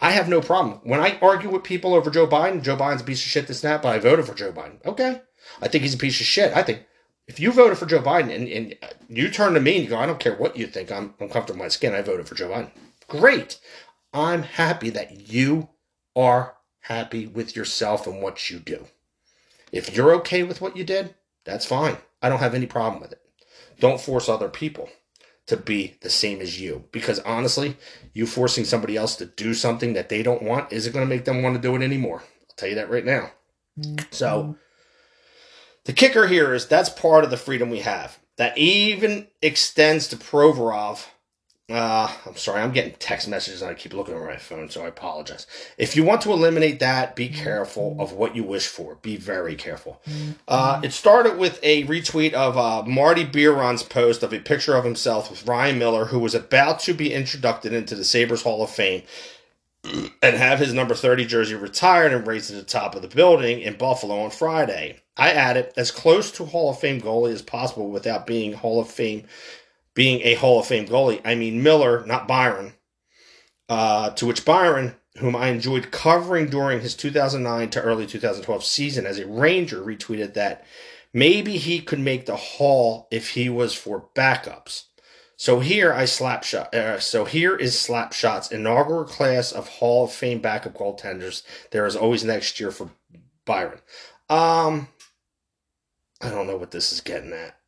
I have no problem. When I argue with people over Joe Biden, Joe Biden's a piece of shit, this and that, but I voted for Joe Biden. Okay. I think he's a piece of shit. I think if you voted for Joe Biden and, and you turn to me and you go, I don't care what you think, I'm, I'm comfortable in my skin, I voted for Joe Biden. Great. I'm happy that you are happy with yourself and what you do. If you're okay with what you did, that's fine. I don't have any problem with it. Don't force other people to be the same as you. Because honestly, you forcing somebody else to do something that they don't want isn't going to make them want to do it anymore. I'll tell you that right now. Mm-hmm. So, the kicker here is that's part of the freedom we have. That even extends to Provorov uh, I'm sorry, I'm getting text messages and I keep looking at my phone, so I apologize. If you want to eliminate that, be careful of what you wish for. Be very careful. Uh, it started with a retweet of uh, Marty Biron's post of a picture of himself with Ryan Miller, who was about to be introduced into the Sabres Hall of Fame and have his number 30 jersey retired and raised to the top of the building in Buffalo on Friday. I added, as close to Hall of Fame goalie as possible without being Hall of Fame being a Hall of Fame goalie. I mean Miller, not Biron. Uh, to which Biron, whom I enjoyed covering during his 2009 to early 2012 season as a Ranger, retweeted that maybe he could make the Hall if he was for backups. So here I slap shot. Uh, so here is Slapshot's inaugural class of Hall of Fame backup goaltenders. There is always next year for Biron. Um, I don't know what this is getting at.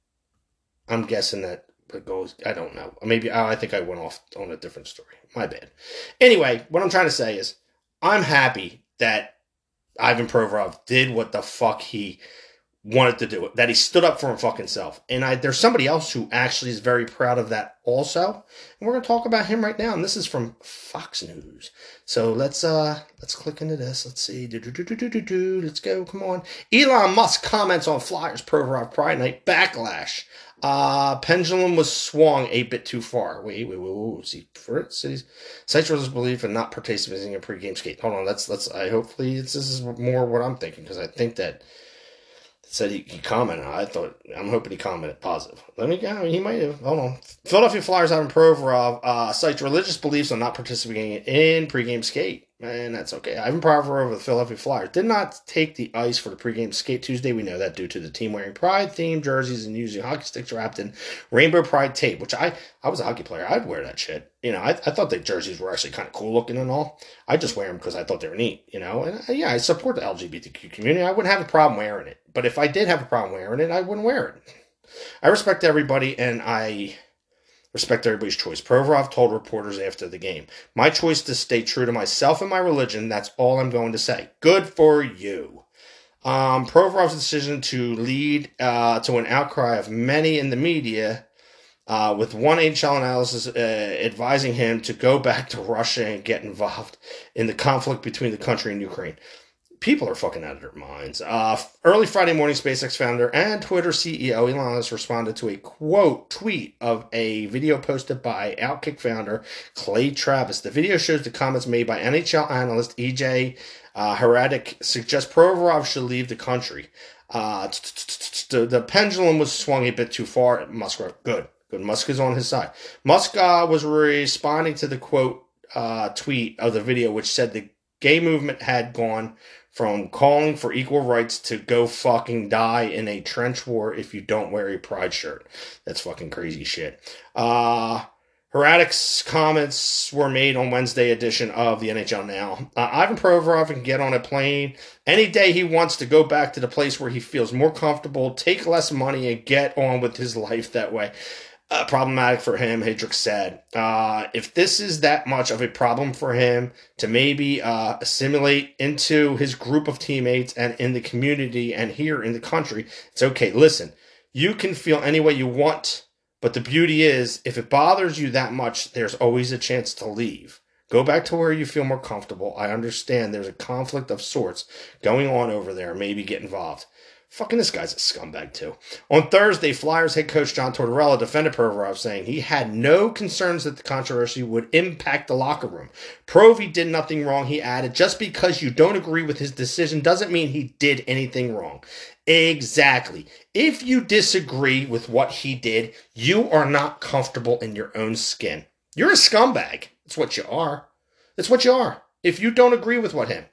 I'm guessing that it goes. I don't know. Maybe I think I went off on a different story. My bad. Anyway, what I'm trying to say is, I'm happy that Ivan Provorov did what the fuck he wanted to do. That he stood up for him fucking self. And I there's somebody else who actually is very proud of that also. And we're gonna talk about him right now. And this is from Fox News. So let's uh let's click into this. Let's see. Let's go. Come on. Elon Musk comments on Flyers Provorov Pride Night backlash. Uh, pendulum was swung a bit too far. Wait, wait, wait, wait. See, for it, cities, was belief in not participating in pregame skate. Hold on, let's let's. I hopefully this is more what I'm thinking because I think that said he, he commented. I thought I'm hoping he commented positive. Let me go. He might have. Hold on. Philadelphia Flyers Ivan Provorov uh, cites religious beliefs on not participating in pregame skate. And that's okay. Ivan Provorov of the Philadelphia Flyers did not take the ice for the pregame skate Tuesday. We know that due to the team wearing pride themed jerseys and using hockey sticks wrapped in rainbow pride tape, which I I was a hockey player. I'd wear that shit. You know, I, I thought the jerseys were actually kind of cool looking and all. I just wear them because I thought they were neat. You know, and uh, yeah, I support the LGBTQ community. I wouldn't have a problem wearing it. But if I did have a problem wearing it, I wouldn't wear it. I respect everybody, and I respect everybody's choice. Provorov told reporters after the game, My choice to stay true to myself and my religion, that's all I'm going to say. Good for you. Um, Provorov's decision to lead uh, to an outcry of many in the media uh, with one NHL analysis uh, advising him to go back to Russia and get involved in the conflict between the country and Ukraine. People are fucking out of their minds. Uh, early Friday morning, SpaceX founder and Twitter CEO Elon Musk responded to a quote tweet of a video posted by Outkick founder Clay Travis. The video shows the comments made by NHL analyst EJ uh, Hradek suggest Provorov should leave the country. Uh, the, pendulum was swung a bit too far. Musk good, good. Musk is on his side. Musk uh, was responding to the quote uh, tweet of the video, which said the gay movement had gone from calling for equal rights to go fucking die in a trench war if you don't wear a pride shirt. That's fucking crazy shit. Uh, Hradek's comments were made on Wednesday edition of the NHL Now. Uh, Ivan Provorov can get on a plane any day he wants to go back to the place where he feels more comfortable, take less money, and get on with his life that way. Uh, problematic for him, Hedrick said. Uh, if this is that much of a problem for him to maybe uh, assimilate into his group of teammates and in the community and here in the country, it's okay. Listen, you can feel any way you want but the beauty is, if it bothers you that much, there's always a chance to leave. Go back to where you feel more comfortable. I understand there's a conflict of sorts going on over there. Maybe get involved. Fucking this guy's a scumbag too. On Thursday, Flyers head coach John Tortorella defended Provorov, saying he had no concerns that the controversy would impact the locker room. Provy did nothing wrong, he added. Just because you don't agree with his decision doesn't mean he did anything wrong. Exactly. If you disagree with what he did, you are not comfortable in your own skin. You're a scumbag. That's what you are. That's what you are. If you don't agree with what him,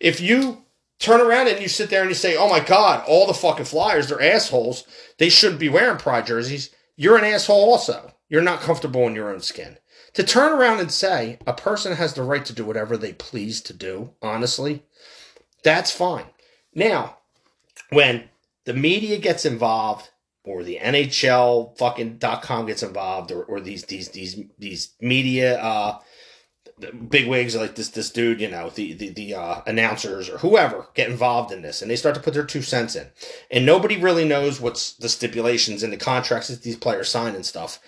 if you turn around and you sit there and you say, "Oh my God, all the fucking Flyers, they're assholes. They shouldn't be wearing pride jerseys." You're an asshole also. You're not comfortable in your own skin. To turn around and say a person has the right to do whatever they please to do, honestly, that's fine. Now, when the media gets involved or the NHL fucking dot com gets involved or, or these these these these media uh big wigs like this this dude, you know, the the, the uh, announcers or whoever get involved in this and they start to put their two cents in. And nobody really knows what's the stipulations in the contracts that these players sign and stuff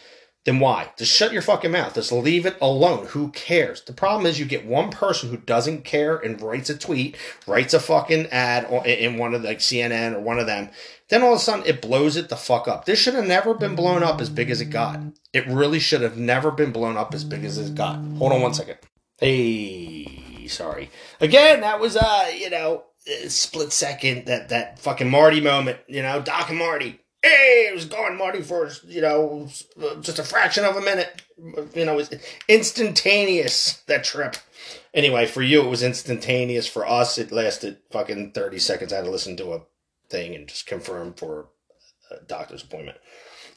then why? Just shut your fucking mouth. Just leave it alone. Who cares? The problem is you get one person who doesn't care and writes a tweet, writes a fucking ad in one of the, like CNN or one of them. Then all of a sudden it blows it the fuck up. This should have never been blown up as big as it got. It really should have never been blown up as big as it got. Hold on one second. Hey, sorry. Again, that was uh, you know, split second that that fucking Marty moment. You know, Doc and Marty hey, it was gone, Marty, for you know just a fraction of a minute. You know, it was instantaneous that trip. Anyway, for you it was instantaneous. For us, it lasted fucking thirty seconds. I had to listen to a thing and just confirm for a doctor's appointment.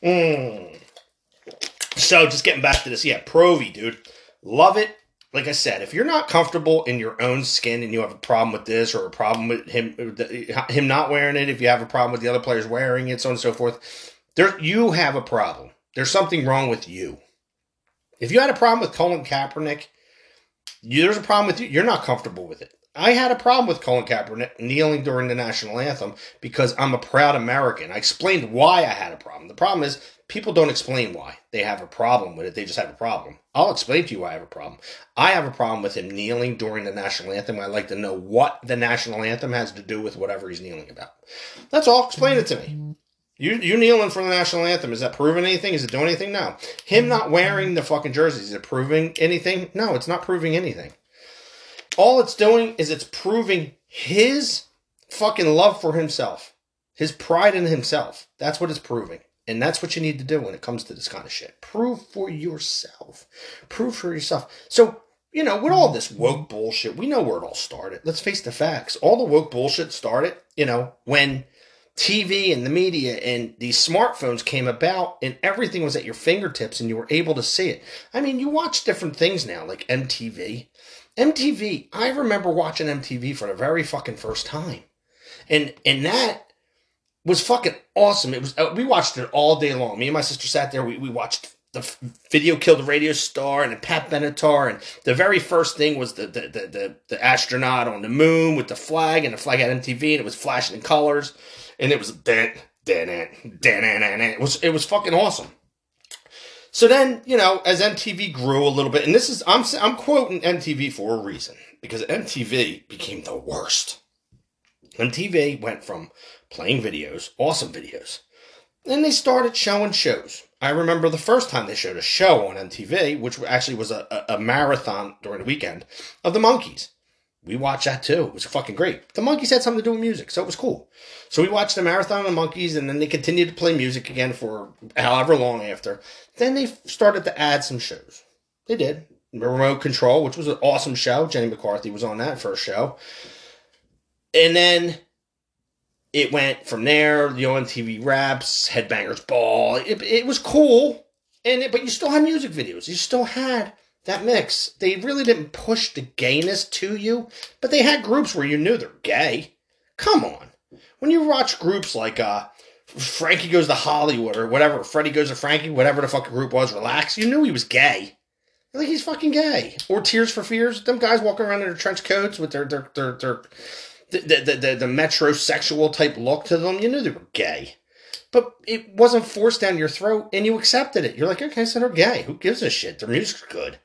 Mm. So, just getting back to this, yeah, Provy, dude, love it like I said, if you're not comfortable in your own skin and you have a problem with this or a problem with him him not wearing it, if you have a problem with the other players wearing it, so on and so forth, there you have a problem. There's something wrong with you. If you had a problem with Colin Kaepernick, you, there's a problem with you. You're not comfortable with it. I had a problem with Colin Kaepernick kneeling during the national anthem because I'm a proud American. I explained why I had a problem. The problem is people don't explain why they have a problem with it. They just have a problem. I'll explain to you why I have a problem. I have a problem with him kneeling during the national anthem. I'd like to know what the national anthem has to do with whatever he's kneeling about. That's all. Explain it to me. You you kneeling for the national anthem. Is that proving anything? Is it doing anything? No. Him not wearing the fucking jerseys, is it proving anything? No, it's not proving anything. All it's doing is it's proving his fucking love for himself, his pride in himself. That's what it's proving. And that's what you need to do when it comes to this kind of shit. Prove for yourself. Prove for yourself. So, you know, with all this woke bullshit, we know where it all started. Let's face the facts. All the woke bullshit started, you know, when TV and the media and these smartphones came about and everything was at your fingertips and you were able to see it. I mean, you watch different things now, like MTV. MTV, I remember watching MTV for the very fucking first time. And and that was fucking awesome. It was uh, we watched it all day long. Me and my sister sat there. We, we watched the video killed the radio star and Pat Benatar and the very first thing was the the, the the the astronaut on the moon with the flag and the flag had MTV and it was flashing in colors and it was dan dan dan dan it was it was fucking awesome. So then, you know, as MTV grew a little bit, and this is I'm I'm quoting MTV for a reason because MTV became the worst. MTV went from playing videos, awesome videos, then they started showing shows. I remember the first time they showed a show on MTV, which actually was a, a, a marathon during the weekend of the Monkees. We watched that too. It was fucking great. The Monkees had something to do with music, so it was cool. So we watched the marathon of the Monkees, and then they continued to play music again for however long after. Then they started to add some shows. They did. Remote Control, which was an awesome show. Jenny McCarthy was on that first show. And then it went from there, the MTV Raps, Headbangers Ball. It, it was cool, and it, but you still had music videos. You still had that mix. They really didn't push the gayness to you, but they had groups where you knew they're gay. Come on. When you watch groups like uh, Frankie Goes to Hollywood or whatever, Freddie Goes to Frankie, whatever the fucking group was, relax, you knew he was gay. Like he's fucking gay. Or Tears for Fears, them guys walking around in their trench coats with their their their their the the, the, the metrosexual type look to them, you knew they were gay. But it wasn't forced down your throat and you accepted it. You're like, okay, so they're gay. Who gives a shit? Their music's good.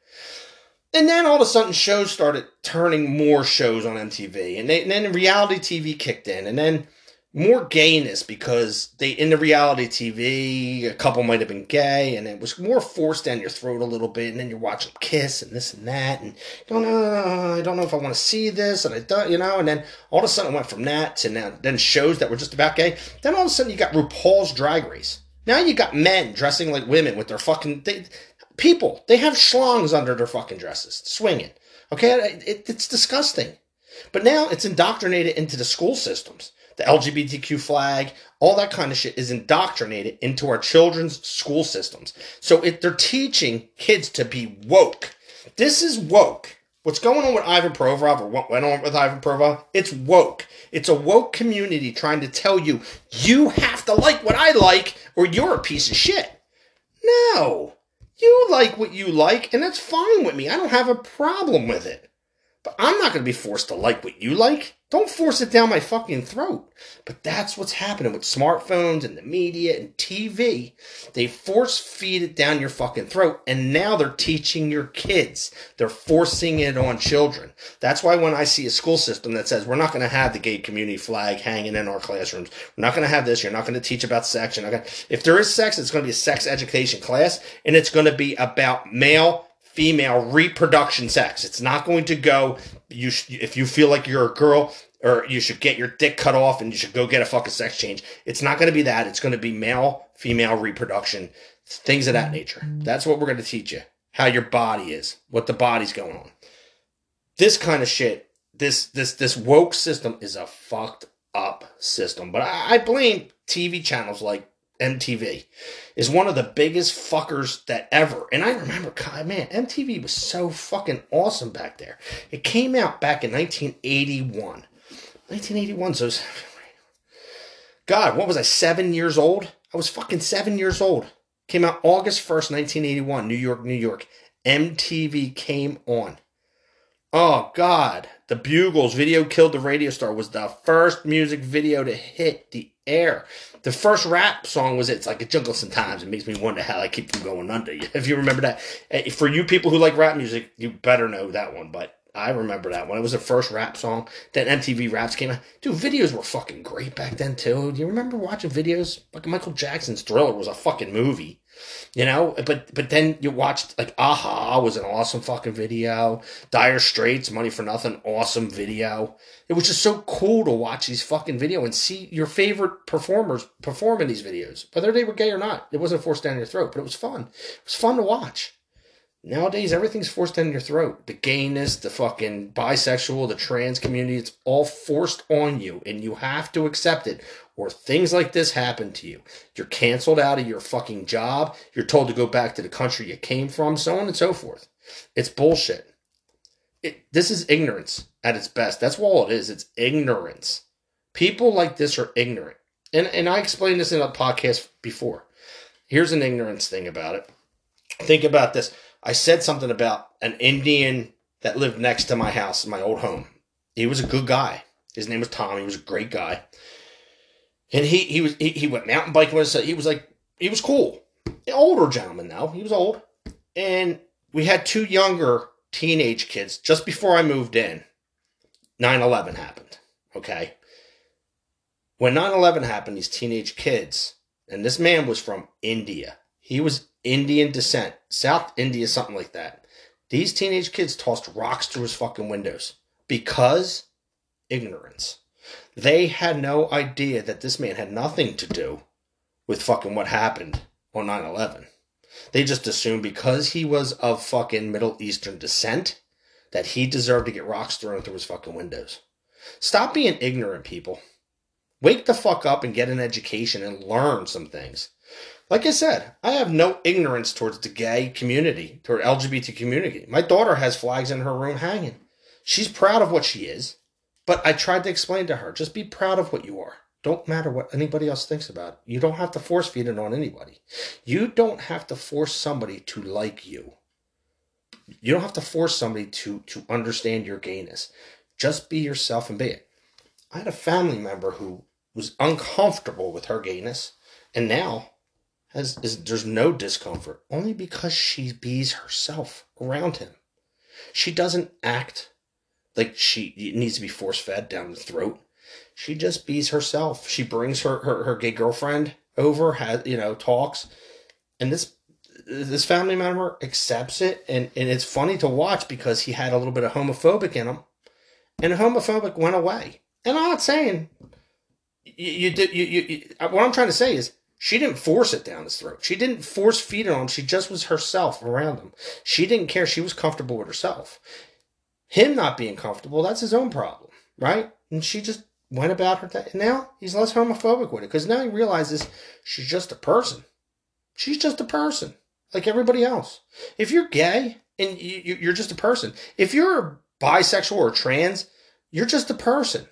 And then all of a sudden, shows started turning more shows on MTV, and, they, and then reality TV kicked in, and then more gayness because they in the reality TV, a couple might have been gay, and it was more forced down your throat a little bit, and then you're watching Kiss and this and that, and you know, I don't know if I want to see this, and I don't, you know, and then all of a sudden it went from that to now then shows that were just about gay. Then all of a sudden you got RuPaul's Drag Race. Now you got men dressing like women with their fucking they, people. They have schlongs under their fucking dresses, swinging. Okay, it, it's disgusting. But now it's indoctrinated into the school systems. The LGBTQ flag, all that kind of shit is indoctrinated into our children's school systems. So if they're teaching kids to be woke, this is woke. What's going on with Ivan Provorov or what went on with Ivan Provorov? It's woke. It's a woke community trying to tell you you have to like what I like or you're a piece of shit. No. You like what you like, and that's fine with me. I don't have a problem with it. But I'm not going to be forced to like what you like. Don't force it down my fucking throat. But that's what's happening with smartphones and the media and TV. They force feed it down your fucking throat, and now they're teaching your kids. They're forcing it on children. That's why when I see a school system that says we're not going to have the gay community flag hanging in our classrooms, we're not going to have this. You're not going to teach about sex. Going. If there is sex, it's going to be a sex education class, and it's going to be about male female reproduction sex. It's not going to go. You sh- if you feel like you're a girl or you should get your dick cut off and you should go get a fucking sex change. It's not going to be that. It's going to be male female reproduction, things of that nature. That's what we're going to teach you. How your body is, what the body's going on. This kind of shit. This this this woke system is a fucked up system. But I, I blame TV channels like MTV is one of the biggest fuckers that ever. And I remember, God, man, MTV was so fucking awesome back there. It came out back in 1981. 1981, so God, what was I, seven years old? I was fucking seven years old. Came out August 1st, 1981, New York, New York. MTV came on. Oh, God. The Buggles video killed the radio star was the first music video to hit the air. The first rap song was It's Like a Jungle Sometimes. It makes me wonder how I keep from going under. If you remember that. Eh, For you people who like rap music, you better know that one. But I remember that one. It was the first rap song that MTV Raps came out. Dude, videos were fucking great back then, too. Do you remember watching videos? Like Michael Jackson's Thriller was a fucking movie. You know, but but then you watched like a-ha was an awesome fucking video. Dire Straits, Money for Nothing, awesome video. It was just so cool to watch these fucking video and see your favorite performers perform in these videos, whether they were gay or not. It wasn't forced down your throat, but it was fun. It was fun to watch. Nowadays, everything's forced down your throat. The gayness, the fucking bisexual, the trans community, it's all forced on you, and you have to accept it, or things like this happen to you. You're canceled out of your fucking job. You're told to go back to the country you came from, so on and so forth. It's bullshit. It, this is ignorance at its best. That's all it is. It's ignorance. People like this are ignorant. And, and I explained this in a podcast before. Here's an ignorance thing about it. Think about this. I said something about an Indian that lived next to my house, in my old home. He was a good guy. His name was Tom. He was a great guy. And he he was he, he went mountain biking with us. He was like he was cool. An older gentleman now. He was old. And we had two younger teenage kids just before I moved in. 9 11 happened. Okay. When 9 11 happened, these teenage kids, and this man was from India. He was Indian descent, South India, something like that. These teenage kids tossed rocks through his fucking windows because ignorance. They had no idea that this man had nothing to do with fucking what happened on 9 11. They just assumed because he was of fucking Middle Eastern descent that he deserved to get rocks thrown through his fucking windows. Stop being ignorant, people. Wake the fuck up and get an education and learn some things. Like I said, I have no ignorance towards the gay community, toward LGBT community. My daughter has flags in her room hanging. She's proud of what she is, but I tried to explain to her, just be proud of what you are. Don't matter what anybody else thinks about it. You don't have to force feed it on anybody. You don't have to force somebody to like you. You don't have to force somebody to to understand your gayness. Just be yourself and be it. I had a family member who was uncomfortable with her gayness, and now has is there's no discomfort only because she bees herself around him. She doesn't act like she needs to be force fed down the throat. She just bees herself. She brings her, her, her gay girlfriend over, has you know, talks, and this this family member accepts it and, and it's funny to watch because he had a little bit of homophobic in him. And homophobic went away. And I'm not saying you, you did you, you, you what I'm trying to say is she didn't force it down his throat. She didn't force feed it on him. She just was herself around him. She didn't care. She was comfortable with herself. Him not being comfortable, that's his own problem, right? And she just went about her. Now he's less homophobic with it because now he realizes she's just a person. She's just a person like everybody else. If you're gay and you, you're just a person, if you're bisexual or trans, you're just a person.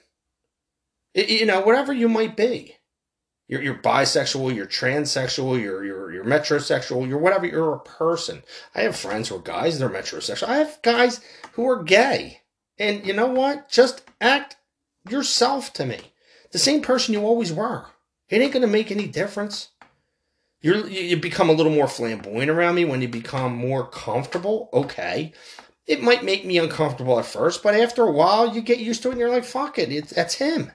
You know, whatever you might be. You're, you're bisexual, you're transsexual, you're, you're, you're metrosexual, you're whatever, you're a person. I have friends who are guys, they're metrosexual. I have guys who are gay. And you know what? Just act yourself to me. The same person you always were. It ain't gonna make any difference. You're, you become a little more flamboyant around me when you become more comfortable. Okay. It might make me uncomfortable at first, but after a while, you get used to it and you're like, fuck it, it's, that's him.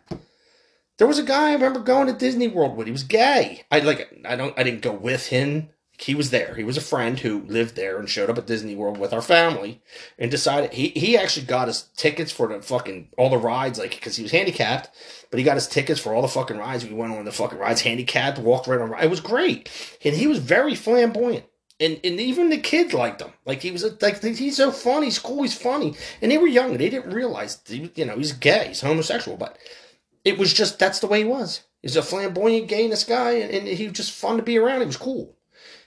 There was a guy I remember going to Disney World with. He was gay. I like I don't I didn't go with him he was there. He was a friend who lived there and showed up at Disney World with our family and decided he, he actually got us tickets for the fucking all the rides, like because he was handicapped, but he got us tickets for all the fucking rides. We went on the fucking rides, handicapped, walked right on. It was great, and he was very flamboyant. And, and even the kids liked him. Like he was like he's so funny. He's cool. He's funny. And they were young. They didn't realize you know he's gay. He's homosexual. But it was just that's the way he was. He's a flamboyant gayness guy, and, and he was just fun to be around. He was cool.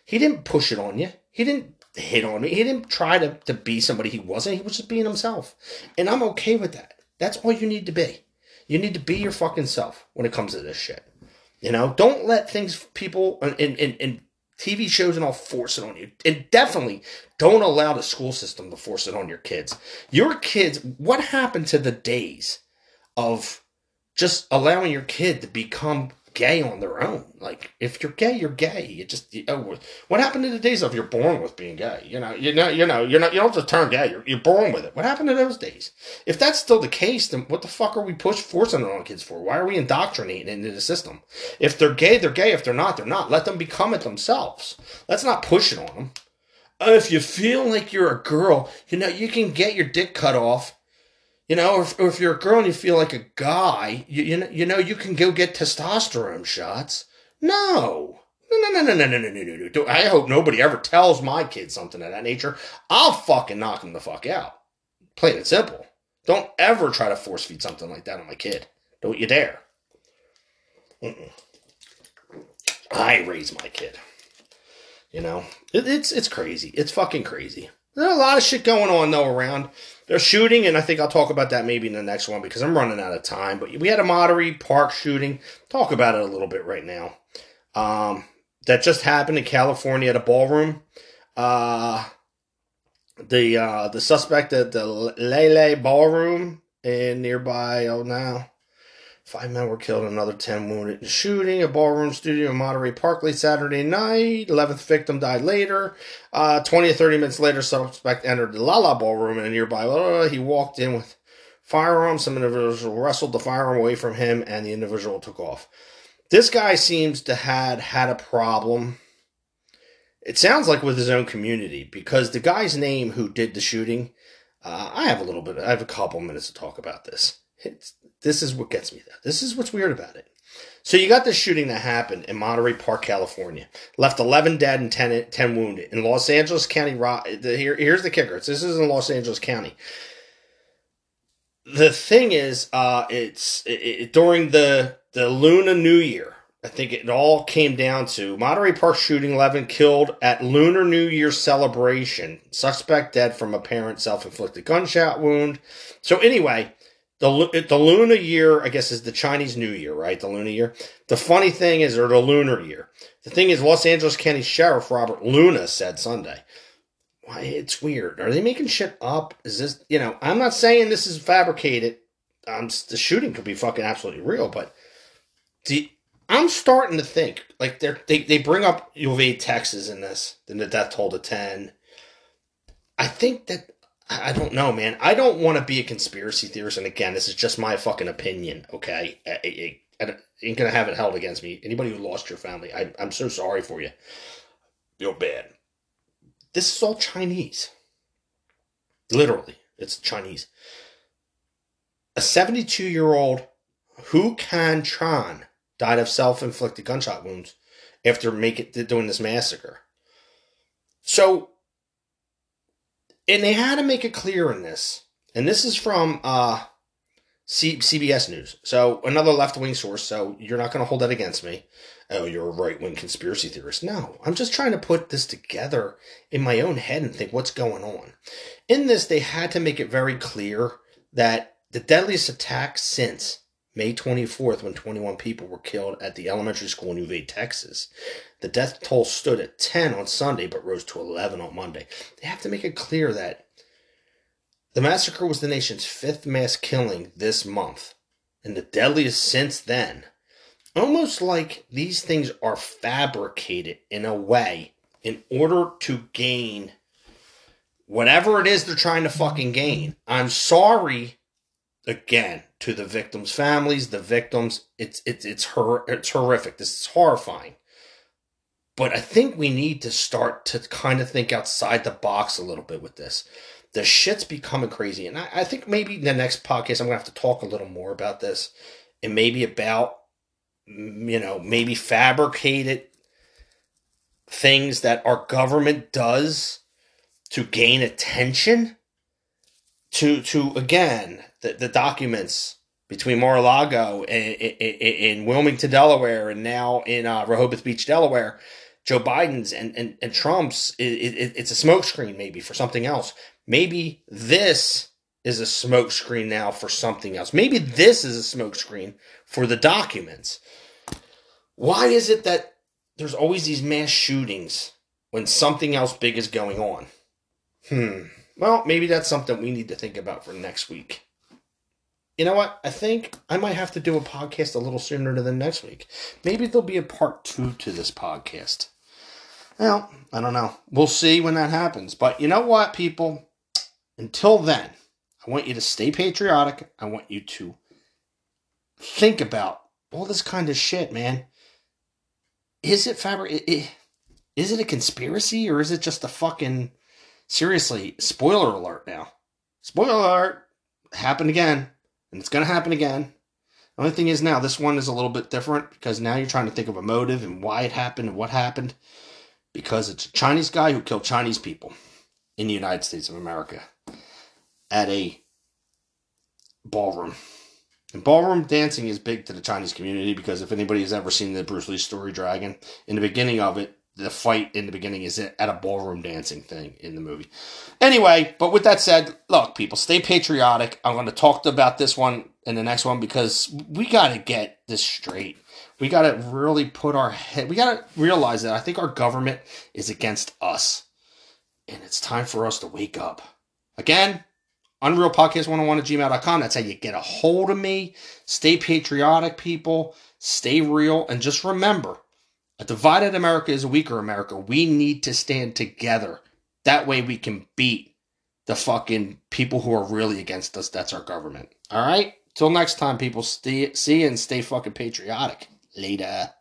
He didn't push it on you. He didn't hit on me. He didn't try to, to be somebody he wasn't. He was just being himself. And I'm okay with that. That's all you need to be. You need to be your fucking self when it comes to this shit. You know, don't let things, people, and, and, and TV shows and all force it on you. And definitely don't allow the school system to force it on your kids. Your kids, what happened to the days of just allowing your kid to become gay on their own. Like if you're gay, you're gay. You just you, oh, what happened to the days of you're born with being gay? You know, you know, you know, you're not you don't just turn gay. You're, you're born with it. What happened to those days? If that's still the case, then what the fuck are we push forcing on kids for? Why are we indoctrinating into the system? If they're gay, they're gay. If they're not, they're not. Let them become it themselves. Let's not push it on them. If you feel like you're a girl, you know, you can get your dick cut off you know, or if, or if, you're a girl and you feel like a guy, you, you know, you know, you can go get testosterone shots. No, no, no, no, no, no, no, no, no, no. I hope nobody ever tells my kids something of that nature. I'll fucking knock them the fuck out. Plain and simple. Don't ever try to force feed something like that on my kid. Don't you dare. Mm-mm. I raise my kid. You know, it, it's it's crazy. It's fucking crazy. There's a lot of shit going on though around. They're shooting, and I think I'll talk about that maybe in the next one because I'm running out of time. But we had a Monterey Park shooting. Talk about it a little bit right now. Um, that just happened in California at a ballroom. Uh, the uh, the suspect at the Lele Ballroom in nearby oh now Five men were killed another 10 wounded in shooting. A ballroom studio in Monterey Park late Saturday night. 11th victim died later. Uh, 20 or 30 minutes later, suspect entered the Lala Ballroom in a nearby. He walked in with firearms. Some individual wrestled the firearm away from him, and the individual took off. This guy seems to had had a problem. It sounds like with his own community because the guy's name who did the shooting. Uh, I have a little bit. I have a couple minutes to talk about this. It's, this is what gets me. Though. This is what's weird about it. So you got this shooting that happened in Monterey Park, California. Left 11 dead and 10, 10 wounded. In Los Angeles County, here, here's the kicker. This is in Los Angeles County. The thing is, uh, it's it, it, during the the Lunar New Year. I think it all came down to Monterey Park shooting 11 killed at Lunar New Year celebration. Suspect dead from apparent self inflicted gunshot wound. So, anyway, the, the Lunar Year, I guess, is the Chinese New Year, right? The Lunar Year. The funny thing is, or the Lunar Year. The thing is, Los Angeles County Sheriff Robert Luna said Sunday. Why, it's weird. Are they making shit up? Is this, you know, I'm not saying this is fabricated. Um, the shooting could be fucking absolutely real, but the I'm starting to think like they they they bring up Uvalde Texas in this, then the death toll to ten. I think that I don't know, man. I don't want to be a conspiracy theorist, and again, this is just my fucking opinion. Okay, I, I, I ain't gonna have it held against me. Anybody who lost your family, I, I'm so sorry for you. Feel bad. This is all Chinese. Literally, it's Chinese. A 72 year old Huu Can Tran died of self-inflicted gunshot wounds after making doing this massacre. So, and they had to make it clear in this, and this is from uh, C- CBS News. So another left-wing source. So you're not going to hold that against me. Oh, you're a right-wing conspiracy theorist. No, I'm just trying to put this together in my own head and think what's going on. In this, they had to make it very clear that the deadliest attack since May 24th, when 21 people were killed at the elementary school in Uvalde, Texas. The death toll stood at 10 on Sunday, but rose to 11 on Monday. They have to make it clear that the massacre was the nation's fifth mass killing this month, and the deadliest since then. Almost like these things are fabricated in a way in order to gain whatever it is they're trying to fucking gain. I'm sorry again to the victims' families, the victims. It's it's it's her it's horrific. This is horrifying. But I think we need to start to kind of think outside the box a little bit with this. The shit's becoming crazy. And I, I think maybe in the next podcast I'm gonna have to talk a little more about this and maybe about you know, maybe fabricated things that our government does to gain attention to to again the, the documents between Mar-a-Lago and in Wilmington, Delaware, and now in uh, Rehoboth Beach, Delaware, Joe Biden's and, and, and Trump's, it, it, it's a smokescreen maybe for something else. Maybe this is a smokescreen now for something else. Maybe this is a smokescreen for the documents. Why is it that there's always these mass shootings when something else big is going on? Hmm. Well, maybe that's something we need to think about for next week you know what? I think I might have to do a podcast a little sooner than next week. Maybe there'll be a part two to this podcast. Well, I don't know. We'll see when that happens. But you know what, people? Until then, I want you to stay patriotic. I want you to think about all this kind of shit, man. Is it fabric? Is it a conspiracy or is it just a fucking seriously? Spoiler alert! Now, spoiler alert happened again and it's going to happen again. The only thing is now this one is a little bit different because now you're trying to think of a motive and why it happened and what happened because it's a Chinese guy who killed Chinese people in the United States of America at a ballroom. And ballroom dancing is big to the Chinese community because if anybody has ever seen the Bruce Lee story Dragon, in the beginning of it, the fight in the beginning is at a ballroom dancing thing in the movie. Anyway, but with that said, look, people, stay patriotic. I'm going to talk about this one in the next one because we got to get this straight. We got to really put our head, we got to realize that I think our government is against us. And it's time for us to wake up. Again, unrealpodcast101 at gmail.com. That's how you get a hold of me. Stay patriotic, people. Stay real. And just remember a divided America is a weaker America. We need to stand together. That way we can beat the fucking people who are really against us. That's our government. All right? Till next time, people. Stay, see and stay fucking patriotic. Later.